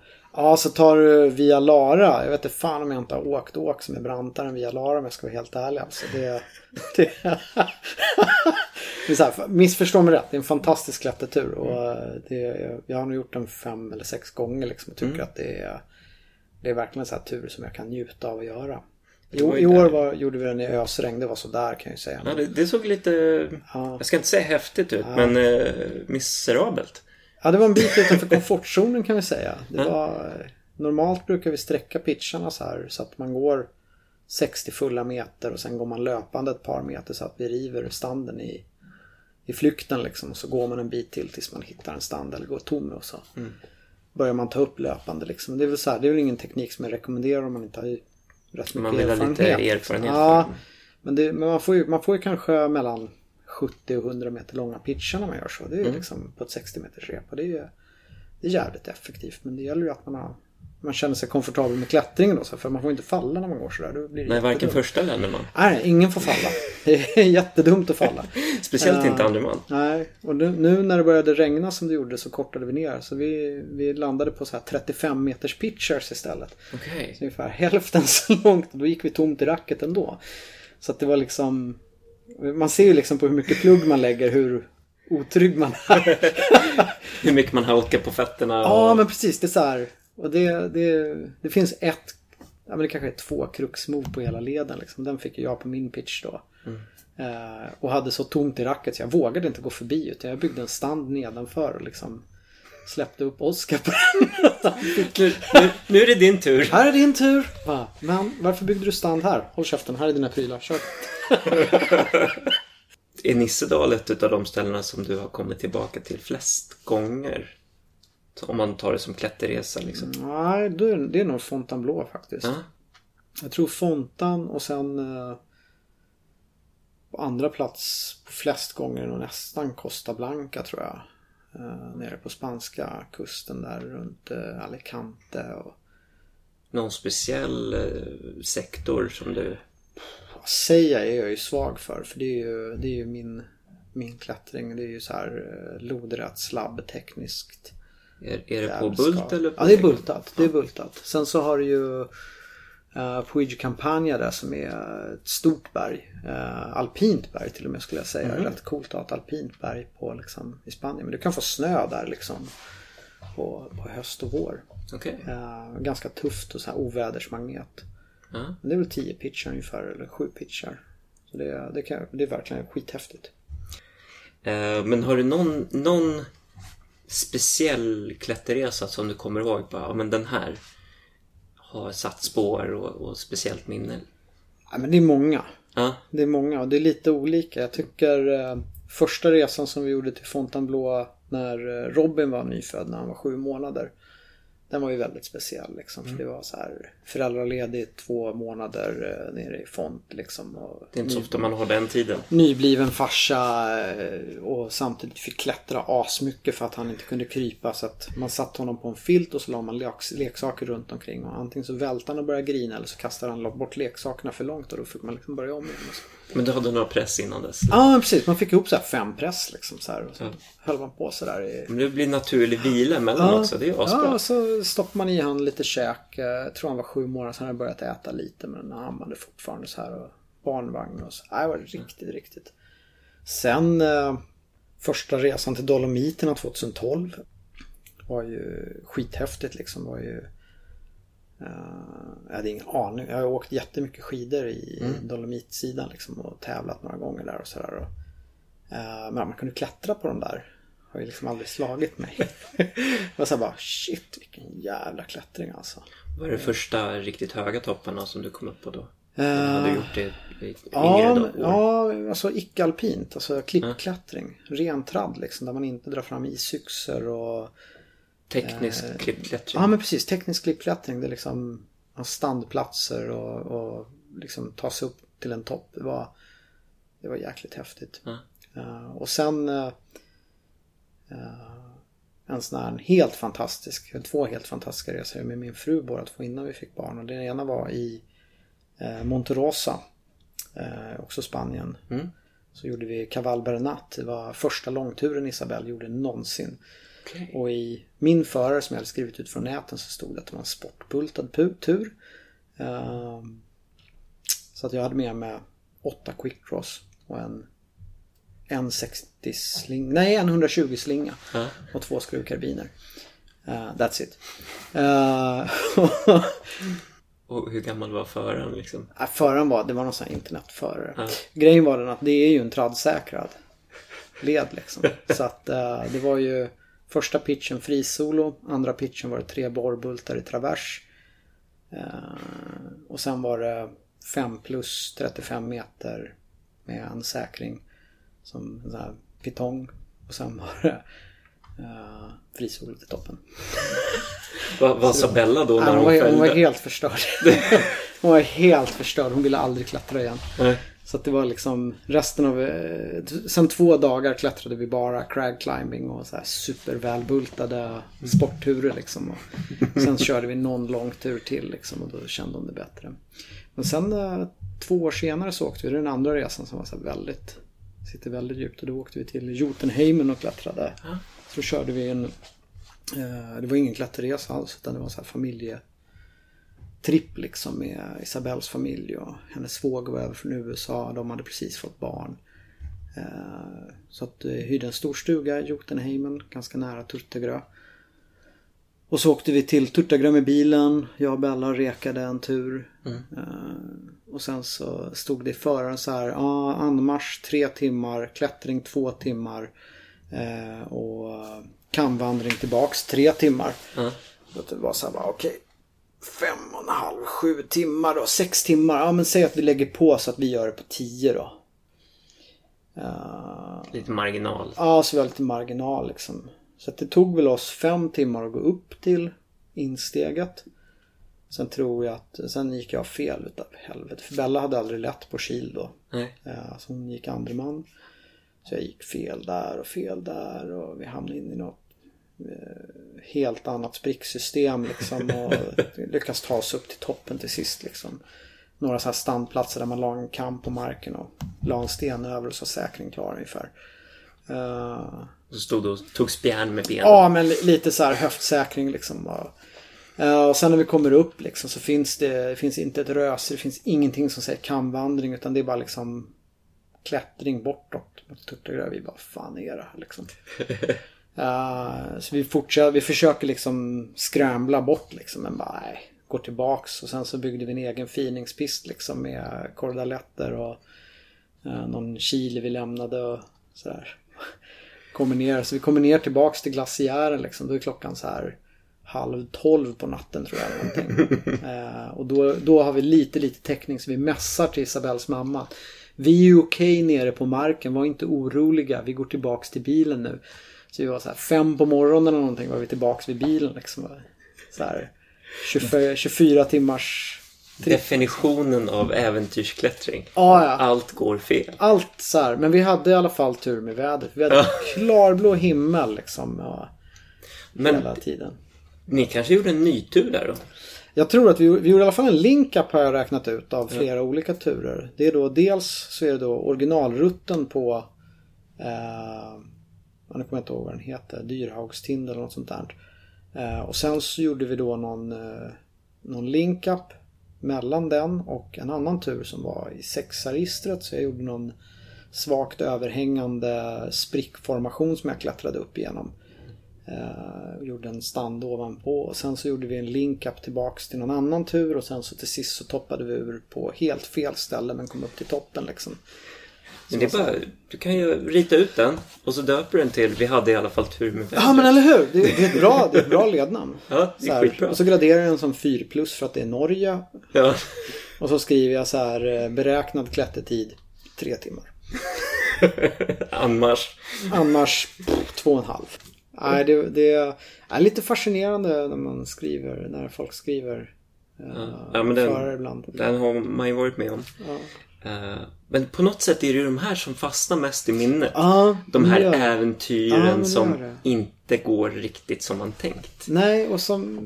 så tar du Via Lara. Jag vet inte fan om jag inte har åkt åk som är brantare än Via Lara om jag ska vara helt ärlig. Alltså, det, det, det är så här, missförstå mig rätt, det är en fantastisk klättertur. Och eh, det, jag har nog gjort den fem eller sex gånger liksom, och tycker att det är, det är verkligen en tur som jag kan njuta av att göra.
Ju
i år var, gjorde vi den i ösregn, det var så där kan jag ju säga.
Ja, det, det såg lite, jag ska inte säga häftigt ut, men eh, miserabelt.
Ja, det var en bit utanför komfortzonen kan vi säga. Det var, normalt brukar vi sträcka pitcharna så här så att man går 60 fulla meter och sen går man löpande ett par meter så att vi river standen i, i flykten liksom. Och så går man en bit till tills man hittar en stand eller går tom och så börjar man ta upp löpande liksom. Det är väl så här, det är väl ingen teknik som jag rekommenderar om man inte har rätt mycket
Man vill ha lite
erfarenhet.
erfarenhet
Ja, men, det, men man, får ju, man får ju kanske mellan 70 och 100 meter långa pitchar när man gör så. Det är ju liksom på ett 60 meters rep. Och det är det är jävligt effektivt. Men det gäller ju att man, har, man känner sig komfortabel med klättringen då. För man får inte falla när man går sådär. Då blir
Nej, varken första eller andra man.
Nej, ingen får falla. Det är jättedumt att falla.
Speciellt
Ja.
inte andra man.
Nej, och nu, nu när det började regna som det gjorde så kortade vi ner. Så vi, vi landade på så här 35 meters pitchers istället.
Okej.
Så ungefär hälften så långt. Då gick vi tomt i racket ändå. Så att det var liksom... Man ser ju liksom på hur mycket plugg man lägger hur otrygg man är.
Hur mycket man halkar på fötterna. Och...
ja men precis, det är så här. Och det, det, det finns ett, ja men det kanske är två kruxmove på hela leden liksom. Den fick jag på min pitch då. Eh, och hade så tomt i racket så jag vågade inte gå förbi utan jag byggde en stand nedanför och liksom släppte upp Oskar på.
Nu, nu, nu är det din tur.
Här är din tur! Va? Men varför byggde du stand här? Håll käften, här är dina prylar, kör!
Är Nissedal ett av de ställena som du har kommit tillbaka till flest gånger? Om man tar det som klätterresa liksom.
Nej, det är nog Fontainebleau faktiskt.
Ja.
Jag tror Fontan och sen eh, på andra plats på flest gånger nog nästan Costa Blanca tror jag. Eh, nere på spanska kusten där runt eh, Alicante och
Någon speciell eh, sektor som du...
Säga är jag ju svag för för det är ju, det är ju min, min klättring. Det är ju så här eh, lodrätt slabb tekniskt.
Är, är det på bult eller på
Ja, det är bultat. Det är bultat. Sen så har du ju uh, Puig Campagna där som är ett stort berg. Uh, alpint berg till och med skulle jag säga.
Mm.
Rätt coolt att ha ett alpint berg på, liksom, i Spanien. Men du kan få snö där liksom på, på höst och vår.
Okej.
Uh, ganska tufft och så här ovädersmagnet. Men det är väl 10 pitchar ungefär, eller 7 pitchar. Så det, det, kan, det är verkligen skithäftigt.
Eh, Men har du någon, någon speciell klätterresa som du kommer ihåg? Bara, ja, men den här har satt spår och, och speciellt minne.
Ja, men det är många.
Ja,
Det är många och det är lite olika. Jag tycker eh, första resan som vi gjorde till Fontainebleau när eh, Robin var nyfödd när han var sju månader. Den var ju väldigt speciell liksom. För det var så här föräldraledig två månader eh, nere i font liksom. Och
Det är inte så ofta man har den tiden.
nybliven farsa eh, och samtidigt fick klättra asmycket för att han inte kunde krypa. Så att man satte honom på en filt och så la man leks leksaker runt omkring. Och antingen så välte han och började grina eller så kastade han bort leksakerna för långt och då fick man liksom börja om igen.
Men du hade några press innan dess?
Ja men precis, man fick ihop så fem press liksom så här. Och så höll man på så där i...
Men det blir naturlig vila emellan också. Det är ju
ja,
asbra.
och så stoppade man i han lite käk. Eh, Jag tror han var sju månader sedan han börjat äta lite. Men han ammade fortfarande så här. Och barnvagn och så. Nej, Det var riktigt, riktigt. Sen eh, första resan till Dolomiterna 2012. Var ju skithäftigt liksom. Var ju... eh, jag hade ingen aning. Jag har åkt jättemycket skidor i Dolomitsidan liksom. Och tävlat några gånger där och sådär. Eh, men man kunde klättra på de där. Har ju liksom aldrig slagit mig. det var så bara shit vilken jävla klättring alltså.
Vad är det första riktigt höga topparna som du kom upp på då? Eller hade du gjort det i yngre
Ja,
år?
ja, alltså icke-alpint, alltså klippklättring. Rentradd liksom, där man inte drar fram isyxor och...
Teknisk
eh,
klippklättring.
Ja men precis, teknisk klippklättring. Det är liksom standplatser och, och liksom ta sig upp till en topp. Det var, det var jäkligt häftigt.
Ja.
Eh, och sen eh, en sån här helt fantastisk, två helt fantastiska resor med min fru båda två innan vi fick barn. Och den ena var i Monterosa, också Spanien.
Mm.
Så gjorde vi Caval Bernat. Det var första långturen Isabelle gjorde någonsin.
Okej.
Och i min förare som jag hade skrivit ut från näten så stod det att det var en sportbultad tur. Ehm, så att jag hade med mig åtta quickcross och en, en 60 sling, nej en 120 slinga och två skruvkarbiner. Eh, that's it. Uh,
Och hur gammal var föraren liksom?
föraren var, det var någon sån här internetförare.
Ja.
Grejen var den att det är ju en traddsäkrad led liksom. Så att eh, det var ju första pitchen frisolo, andra pitchen var det tre borrbultar i travers. Eh, och sen var det 5 plus 35 meter med en säkring som en sån här pitong. Och sen var det uh, frisolo till toppen.
Vad, sa Bella då när
hon,
hon,
var, hon
fällde?
var helt förstörd. hon var helt förstörd. Hon ville aldrig klättra igen.
Nej.
Så att det var liksom resten av... eh, Sen två dagar klättrade vi bara crag climbing och så här supervälbultade sportturer liksom. Och sen körde vi någon lång tur till liksom och då kände hon det bättre. Men sen eh, två år senare så åkte vi den andra resan som var så väldigt... Sitter väldigt djupt och då åkte vi till Jotunheimen och klättrade. Så då körde vi en... Eh, det var ingen klätterresa alls utan det var så här familje tripp liksom med Isabells familj och hennes svåger var över från USA. De hade precis fått barn. Eh, Så att vi hyrde en stor stuga i Jotunheimen, ganska nära Turtegrö. Och så åkte vi till Turtegrö med bilen. Jag och Bella rekade en tur. Eh, Och sen så stod det i föraren så här. Ja, anmarsch tre timmar, klättring två timmar. eh, Och kamvandring tillbaks tre timmar.
Ja.
Så det var så här okej. Fem och en halv, sju timmar då. Sex timmar. Ja men säg att vi lägger på så att vi gör det på tio då. Eh,
Lite marginal.
Ja, så vi har lite marginal liksom. Så det tog väl oss fem timmar att gå upp till insteget. Sen tror jag att, sen gick jag fel utav helvete. För Bella hade aldrig lätt på kil då.
Nej.
Eh, Så hon gick andre man. Så jag gick fel där och fel där och vi hamnade in i något helt annat spricksystem liksom. Och lyckas ta oss upp till toppen till sist liksom. Några så här standplatser där man la en kam på marken och la en sten över och så säkring klar ungefär. Eh,
Så stod du och tog spjärn med benen.
Ja, men li- lite så här höftsäkring liksom. Eh, och sen när vi kommer upp liksom så finns det, det finns inte ett röse, det finns ingenting som säger kamvandring utan det är bara liksom klättring bortåt mot Turtegrö. Vi bara, fan är det här liksom. Eh, så vi fortsätter, vi försöker liksom skrämla bort liksom men bara nej, går tillbaks och sen så byggde vi en egen finingspist liksom med kordaletter och eh, någon chili vi lämnade och sådär. Kommer ner, så vi kommer ner tillbaks till glaciären liksom. Då är klockan så här halv tolv på natten tror jag. eller Någonting. eh, och då, då har vi lite, lite täckning så vi mässar till Isabells mamma. Vi är ju okej nere på marken, var inte oroliga. Vi går tillbaks till bilen nu. Så vi var så här fem på morgonen eller någonting var vi tillbaks vid bilen liksom. så här 24, 24 timmars...
Definitionen av äventyrsklättring.
Ja, ja.
Allt går fel.
Allt så här. Men vi hade i alla fall tur med vädret. Vi hade klarblå himmel liksom. Ja,
Men
hela tiden.
ni kanske gjorde en ny tur där då?
Jag tror att vi, vi gjorde i alla fall en link-up har jag räknat ut av flera olika turer. Det är då dels så är det då originalrutten på eh, ja, nu kommer jag inte ihåg vad den heter. Dyrhaugstind eller något sånt där. Eh, och sen så gjorde vi då någon, eh, någon link-up mellan den och en annan tur som var i sexaristret. Så jag gjorde någon svagt överhängande sprickformation som jag klättrade upp igenom. Eh, gjorde en stand ovanpå och sen så gjorde vi en link-up tillbaks till någon annan tur och sen så till sist så toppade vi ur på helt fel ställe men kom upp till toppen liksom.
Men det är bara, du kan ju rita ut den och så döper den till Vi hade i alla fall tur med vädret.
Ja men eller hur! Det, det, är, ett bra, det är ett bra lednamn.
Ja, det är
Så
skitbra.
och så graderar jag den som 4 plus för att det är Norge.
Ja.
Och så skriver jag så här eh, beräknad klättertid 3 timmar.
Annars.
Annars pff, två och en halv. Nej, det, det är lite fascinerande när man skriver, när folk skriver eh,
Ja, men den-
ibland.
Den har man ju varit med om.
Ja.
Eh, Men på något sätt är det ju de här som fastnar mest i minnet.
Ja,
De här
det det. Ja,
äventyren
det
som
det.
inte går riktigt som man tänkt.
Nej, och som...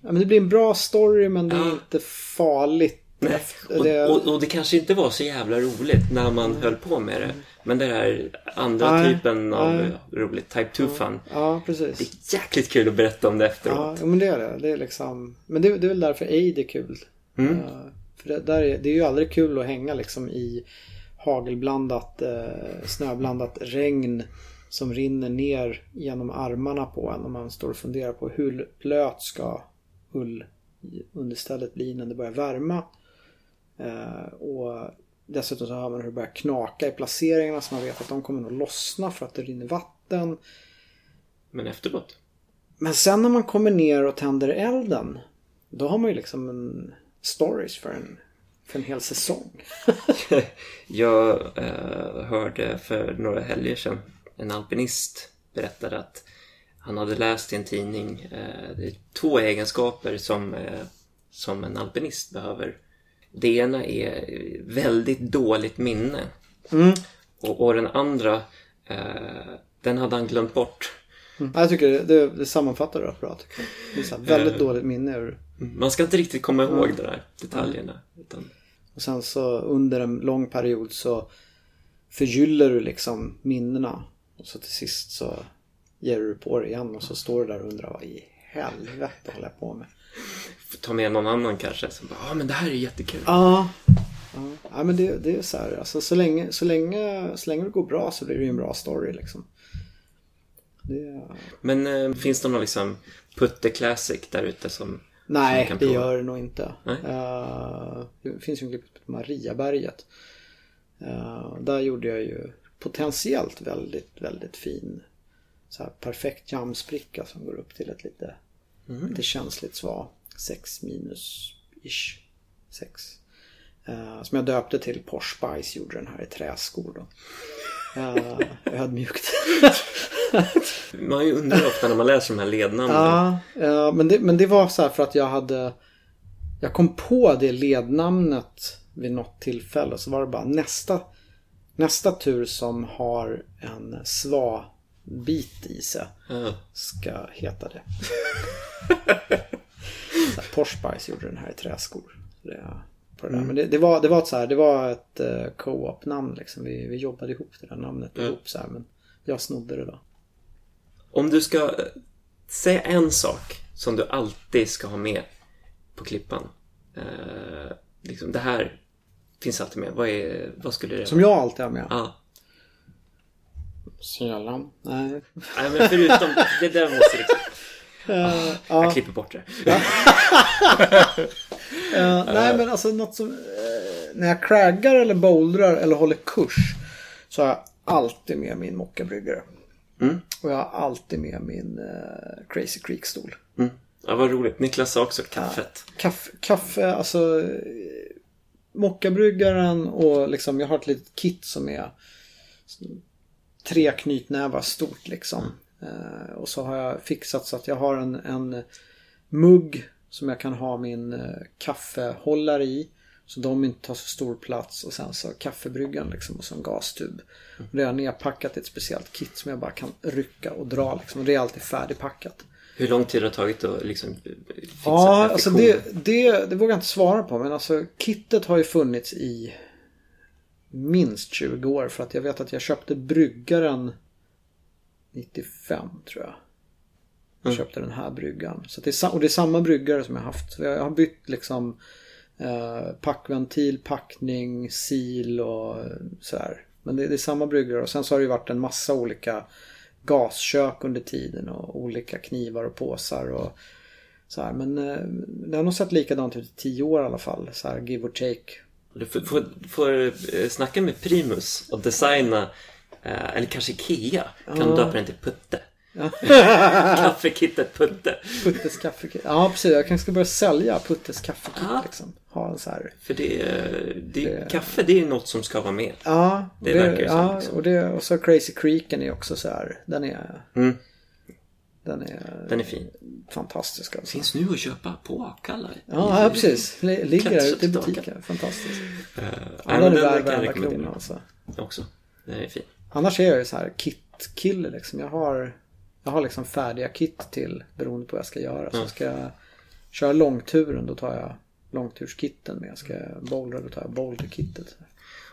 Ja, men det blir en bra story men det är
Ja.
inte farligt.
Nej. Och,
det...
och, och det kanske inte var så jävla roligt när man höll på med det. Men det här andra
Nej,
typen av
nej.
roligt, Type 2 fun.
Ja,
Det
precis.
är jäkligt kul att berätta om det
Ja,
efteråt.
ja, men det är det. Det är liksom... Men det, det är väl därför Aid är kul.
Mm.
För det, där är, det är ju aldrig kul att hänga liksom i hagelblandat, eh, snöblandat regn som rinner ner genom armarna på en och man står och funderar på hur blöt ska ullunderstället bli när det börjar värma. Eh, och dessutom så hör man hur det börjar knaka i placeringarna så man vet att de kommer att lossna för att det rinner vatten.
Men efteråt.
Men sen när man kommer ner och tänder elden då har man ju liksom en stories för en, för en hel säsong.
Jag eh, hörde för några helger sedan en alpinist berättade att han hade läst i en tidning eh, det är två egenskaper som, eh, som en alpinist behöver. Det ena är väldigt dåligt minne. Och, och den andra, eh, den hade han glömt bort.
Ja, Jag tycker det, det, det sammanfattar det bra. Tycker jag. Det är väldigt dåligt minne. ur-
Man ska inte riktigt komma ihåg de där detaljerna. Utan,
Och sen så under en lång period så förgyller du liksom minnena. Och så till sist så ger du på det igen och så står du där och undrar vad i helvete håller jag på med?
ta med någon annan kanske. Som bara, ja ah, men det här är jättekul.
Ja. Ja, ja men det, det är så här. Alltså, så, länge, så, länge, så länge det går bra så blir det ju en bra story liksom. Det,
Men eh, finns det någon liksom Putte Classic där ute som som
nej,
kan
det
prova?
gör det nog inte. Eh, det finns ju en klipp på Mariaberget. Eh, där gjorde jag ju potentiellt väldigt, väldigt fin så här perfekt jamspricka som går upp till ett lite, lite känsligt svar. 6 minus ish. 6. Eh, som jag döpte till Porsche Spice gjorde den här i träskor då. Uh, ödmjukt.
Man undrar ofta när man läser de här lednamnen.
Ja, ja men, det, men det var så här för att jag hade Jag kom på det lednamnet vid något tillfälle så var det bara nästa Nästa tur som har en sva-bit i sig
Ja.
ska heta det. Porsche gjorde den här i träskor. Det, på det, där. Men det, det, var, det var ett så här, det var ett uh, co-op namn liksom. Vi, vi jobbade ihop det där namnet ihop så här, men jag snodde det då.
Om du ska eh, säga en sak som du alltid ska ha med på klippan. Eh, liksom, det här finns alltid med. Vad, är, vad skulle det
Som jag alltid har med.
Ja.
Sällan. Nej.
Nej, men förutom det där måste liksom...
Eh,
Jag
ja.
klipper bort det.
Eh, nej men alltså något som... eh, när jag craggar eller bouldrar eller håller kurs. Så har jag alltid med min mockabryggare.
Mm.
Och jag har alltid med min eh, Crazy Creek-stol.
Mm. Ja, vad roligt. Niklas sa också kaffet.
Kaffe, kaffe alltså... Mockabryggaren och liksom jag har ett litet kit som är tre knytnävar stort liksom. Eh, och så har jag fixat så att jag har en, en mugg som jag kan ha min eh, kaffehållare i. Så de inte tar så stor plats och sen så kaffebryggan liksom och så en gastub. Och det har jag nerpackat i ett speciellt kit som jag bara kan rycka och dra liksom. Och det är alltid färdigpackat.
Hur lång tid har det tagit att liksom fixa
Ja, alltså det, det, det vågar jag inte svara på. Men alltså kittet har ju funnits i minst 20 år. För att jag vet att jag köpte bryggaren 95 tror jag. Jag köpte den här bryggan. Så det är, och det är samma bryggare som jag haft. Så jag har bytt liksom eh, packventil, packning, sil och sådär. Men det, det är samma bryggare. Och sen så har det ju varit en massa olika gaskök under tiden och olika knivar och påsar och så här. Men eh, det har nog sett likadant ut i 10 år i alla fall. Så här give or take.
Du får, får, får eh, snacka med Primus och designa, eh, eller kanske Ikea. Kan du döpa den till Putte? Kaffekittet Putte.
Puttes kaffekit. Ja precis, jag kanske ska börja sälja Puttes kaffekit
Ja.
liksom. Ha en så här.
För det, det, är- kaffe det är ju något som ska vara med.
Ja,
Det verkar ju som,
ja,
liksom.
och, det, och så Crazy Creeken är också så här. Den är...
Mm.
Den är
Den är fin.
fantastisk alltså.
Finns nu att köpa på Akalla.
Ja, ja precis. Li- Ligger där ute i butiken. Fantastiskt.
Uh,
Ja, den är värd varenda krona alltså.
Också. Den är fin.
Annars är jag ju så här kit-kille liksom. Jag har, jag har liksom färdiga kit till beroende på vad jag ska göra. Så ska jag köra långturen då tar jag långturskitten med. Ska jag bouldra då tar jag boulderkittet.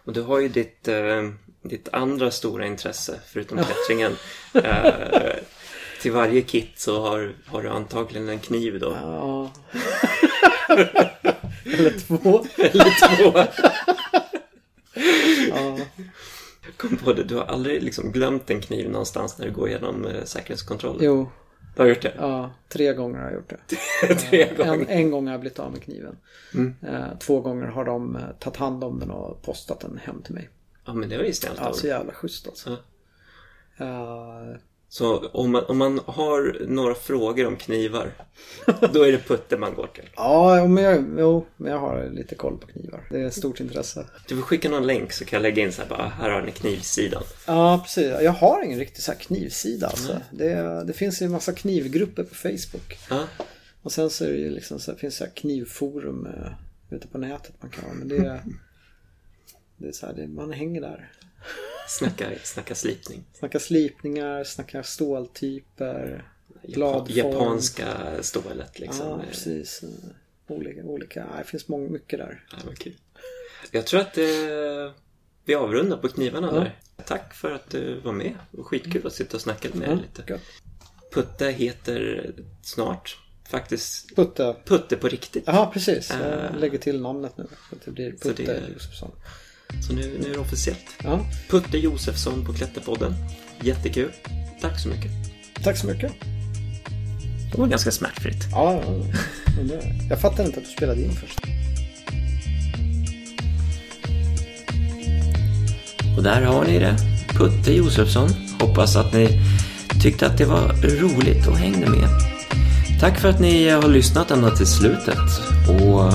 Och du har ju ditt, eh, ditt andra stora intresse, förutom klättringen. Eh, till varje kit så har, har du antagligen en kniv då.
Ja. Eller två.
Eller två.
Ja.
Kom på det, du har aldrig liksom glömt en kniv någonstans när du går igenom eh, säkerhetskontrollen?
Jo,
Du har gjort det?
ja, tre gånger har jag gjort det.
Tre gånger.
En, en gång har jag blivit av med kniven. Eh, två gånger har de eh, tagit hand om den och postat den hem till mig.
Ja, men det var ju snällt
Ja,
av
så
dig.
jävla schysst alltså.
Ja.
Eh,
Så om man, om man har några frågor om knivar, då är det Putte man går till.
Ja, men jag, jo, men jag har lite koll på knivar. Det är ett stort intresse.
Du får skicka någon länk så kan jag lägga in så här bara, här har ni knivsidan.
Ja, precis. Jag har ingen riktig så här knivsida alltså. Det, det finns ju en massa knivgrupper på Facebook.
Ja,
Och sen så är det ju liksom så här, finns det knivforum eh, ute på nätet man kan ha. Men det är, det är så här, det, man hänger där.
Snacka, snacka slipning.
Snackar slipningar, snackar ståltyper,
Japan, japanska stålet liksom.
Ja, precis. Olika, olika. Ja, det finns många, mycket där.
Ja, vad kul. Jag tror att eh, vi avrundar på knivarna
Ja.
där. Tack för att du var med. Skitkul att sitta och snacka med dig lite.
gött.
Putte heter snart faktiskt
Putte.
Putte på riktigt.
Jaha, precis. Jag
Eh.
lägger till namnet nu. Så att det blir Putte
det-
Josefsson.
Så nu, nu är det officiellt.
Ja,
Putte Josefsson på Klätterpodden. Jättekul. Tack så mycket.
tack så mycket.
Det var ganska smärtfritt.
Ja, jag fattar inte att du spelade in först.
Och där har ni det. Putte Josefsson. Hoppas att ni tyckte att det var roligt och hängde med. Tack för att ni har lyssnat ända till slutet. Och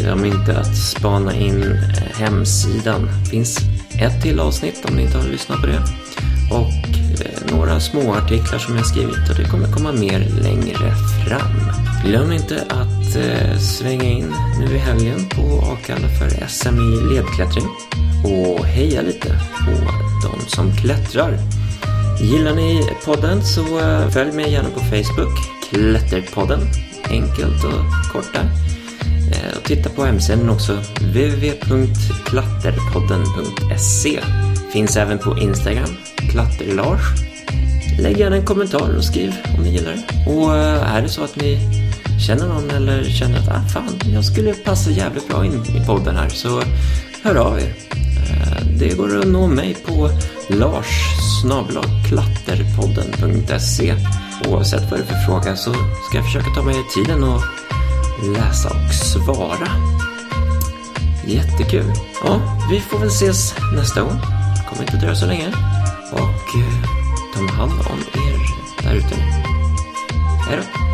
glöm inte att spana in eh, hemsidan. Det finns ett till avsnitt om ni inte har lyssnat på det. Och eh, några små artiklar som jag skrivit och det kommer komma mer längre fram. Glöm inte att eh, svänga in nu i helgen på Akalla för SM i ledklättring och heja lite på de som klättrar. Gillar ni podden så följ mig gärna på Facebook, Klätterpodden. Enkelt och kort där. Eh, och titta på hemsidan också, www.klatterpodden.se. Finns även på Instagram, Klatterlars. Lägg gärna en kommentar och skriv om ni gillar det. Och eh, är det så att ni känner någon eller känner att ah, fan, jag skulle passa jävligt bra in i podden här så hör av er. Eh, det går att nå mig på lars.klatterpodden.se Oavsett vad det är för fråga så ska jag försöka ta mig tiden och läsa och svara. Jättekul. Ja, vi får väl ses nästa gång. Kommer inte dröja så länge. Och eh, ta hand om er där ute. Hej då.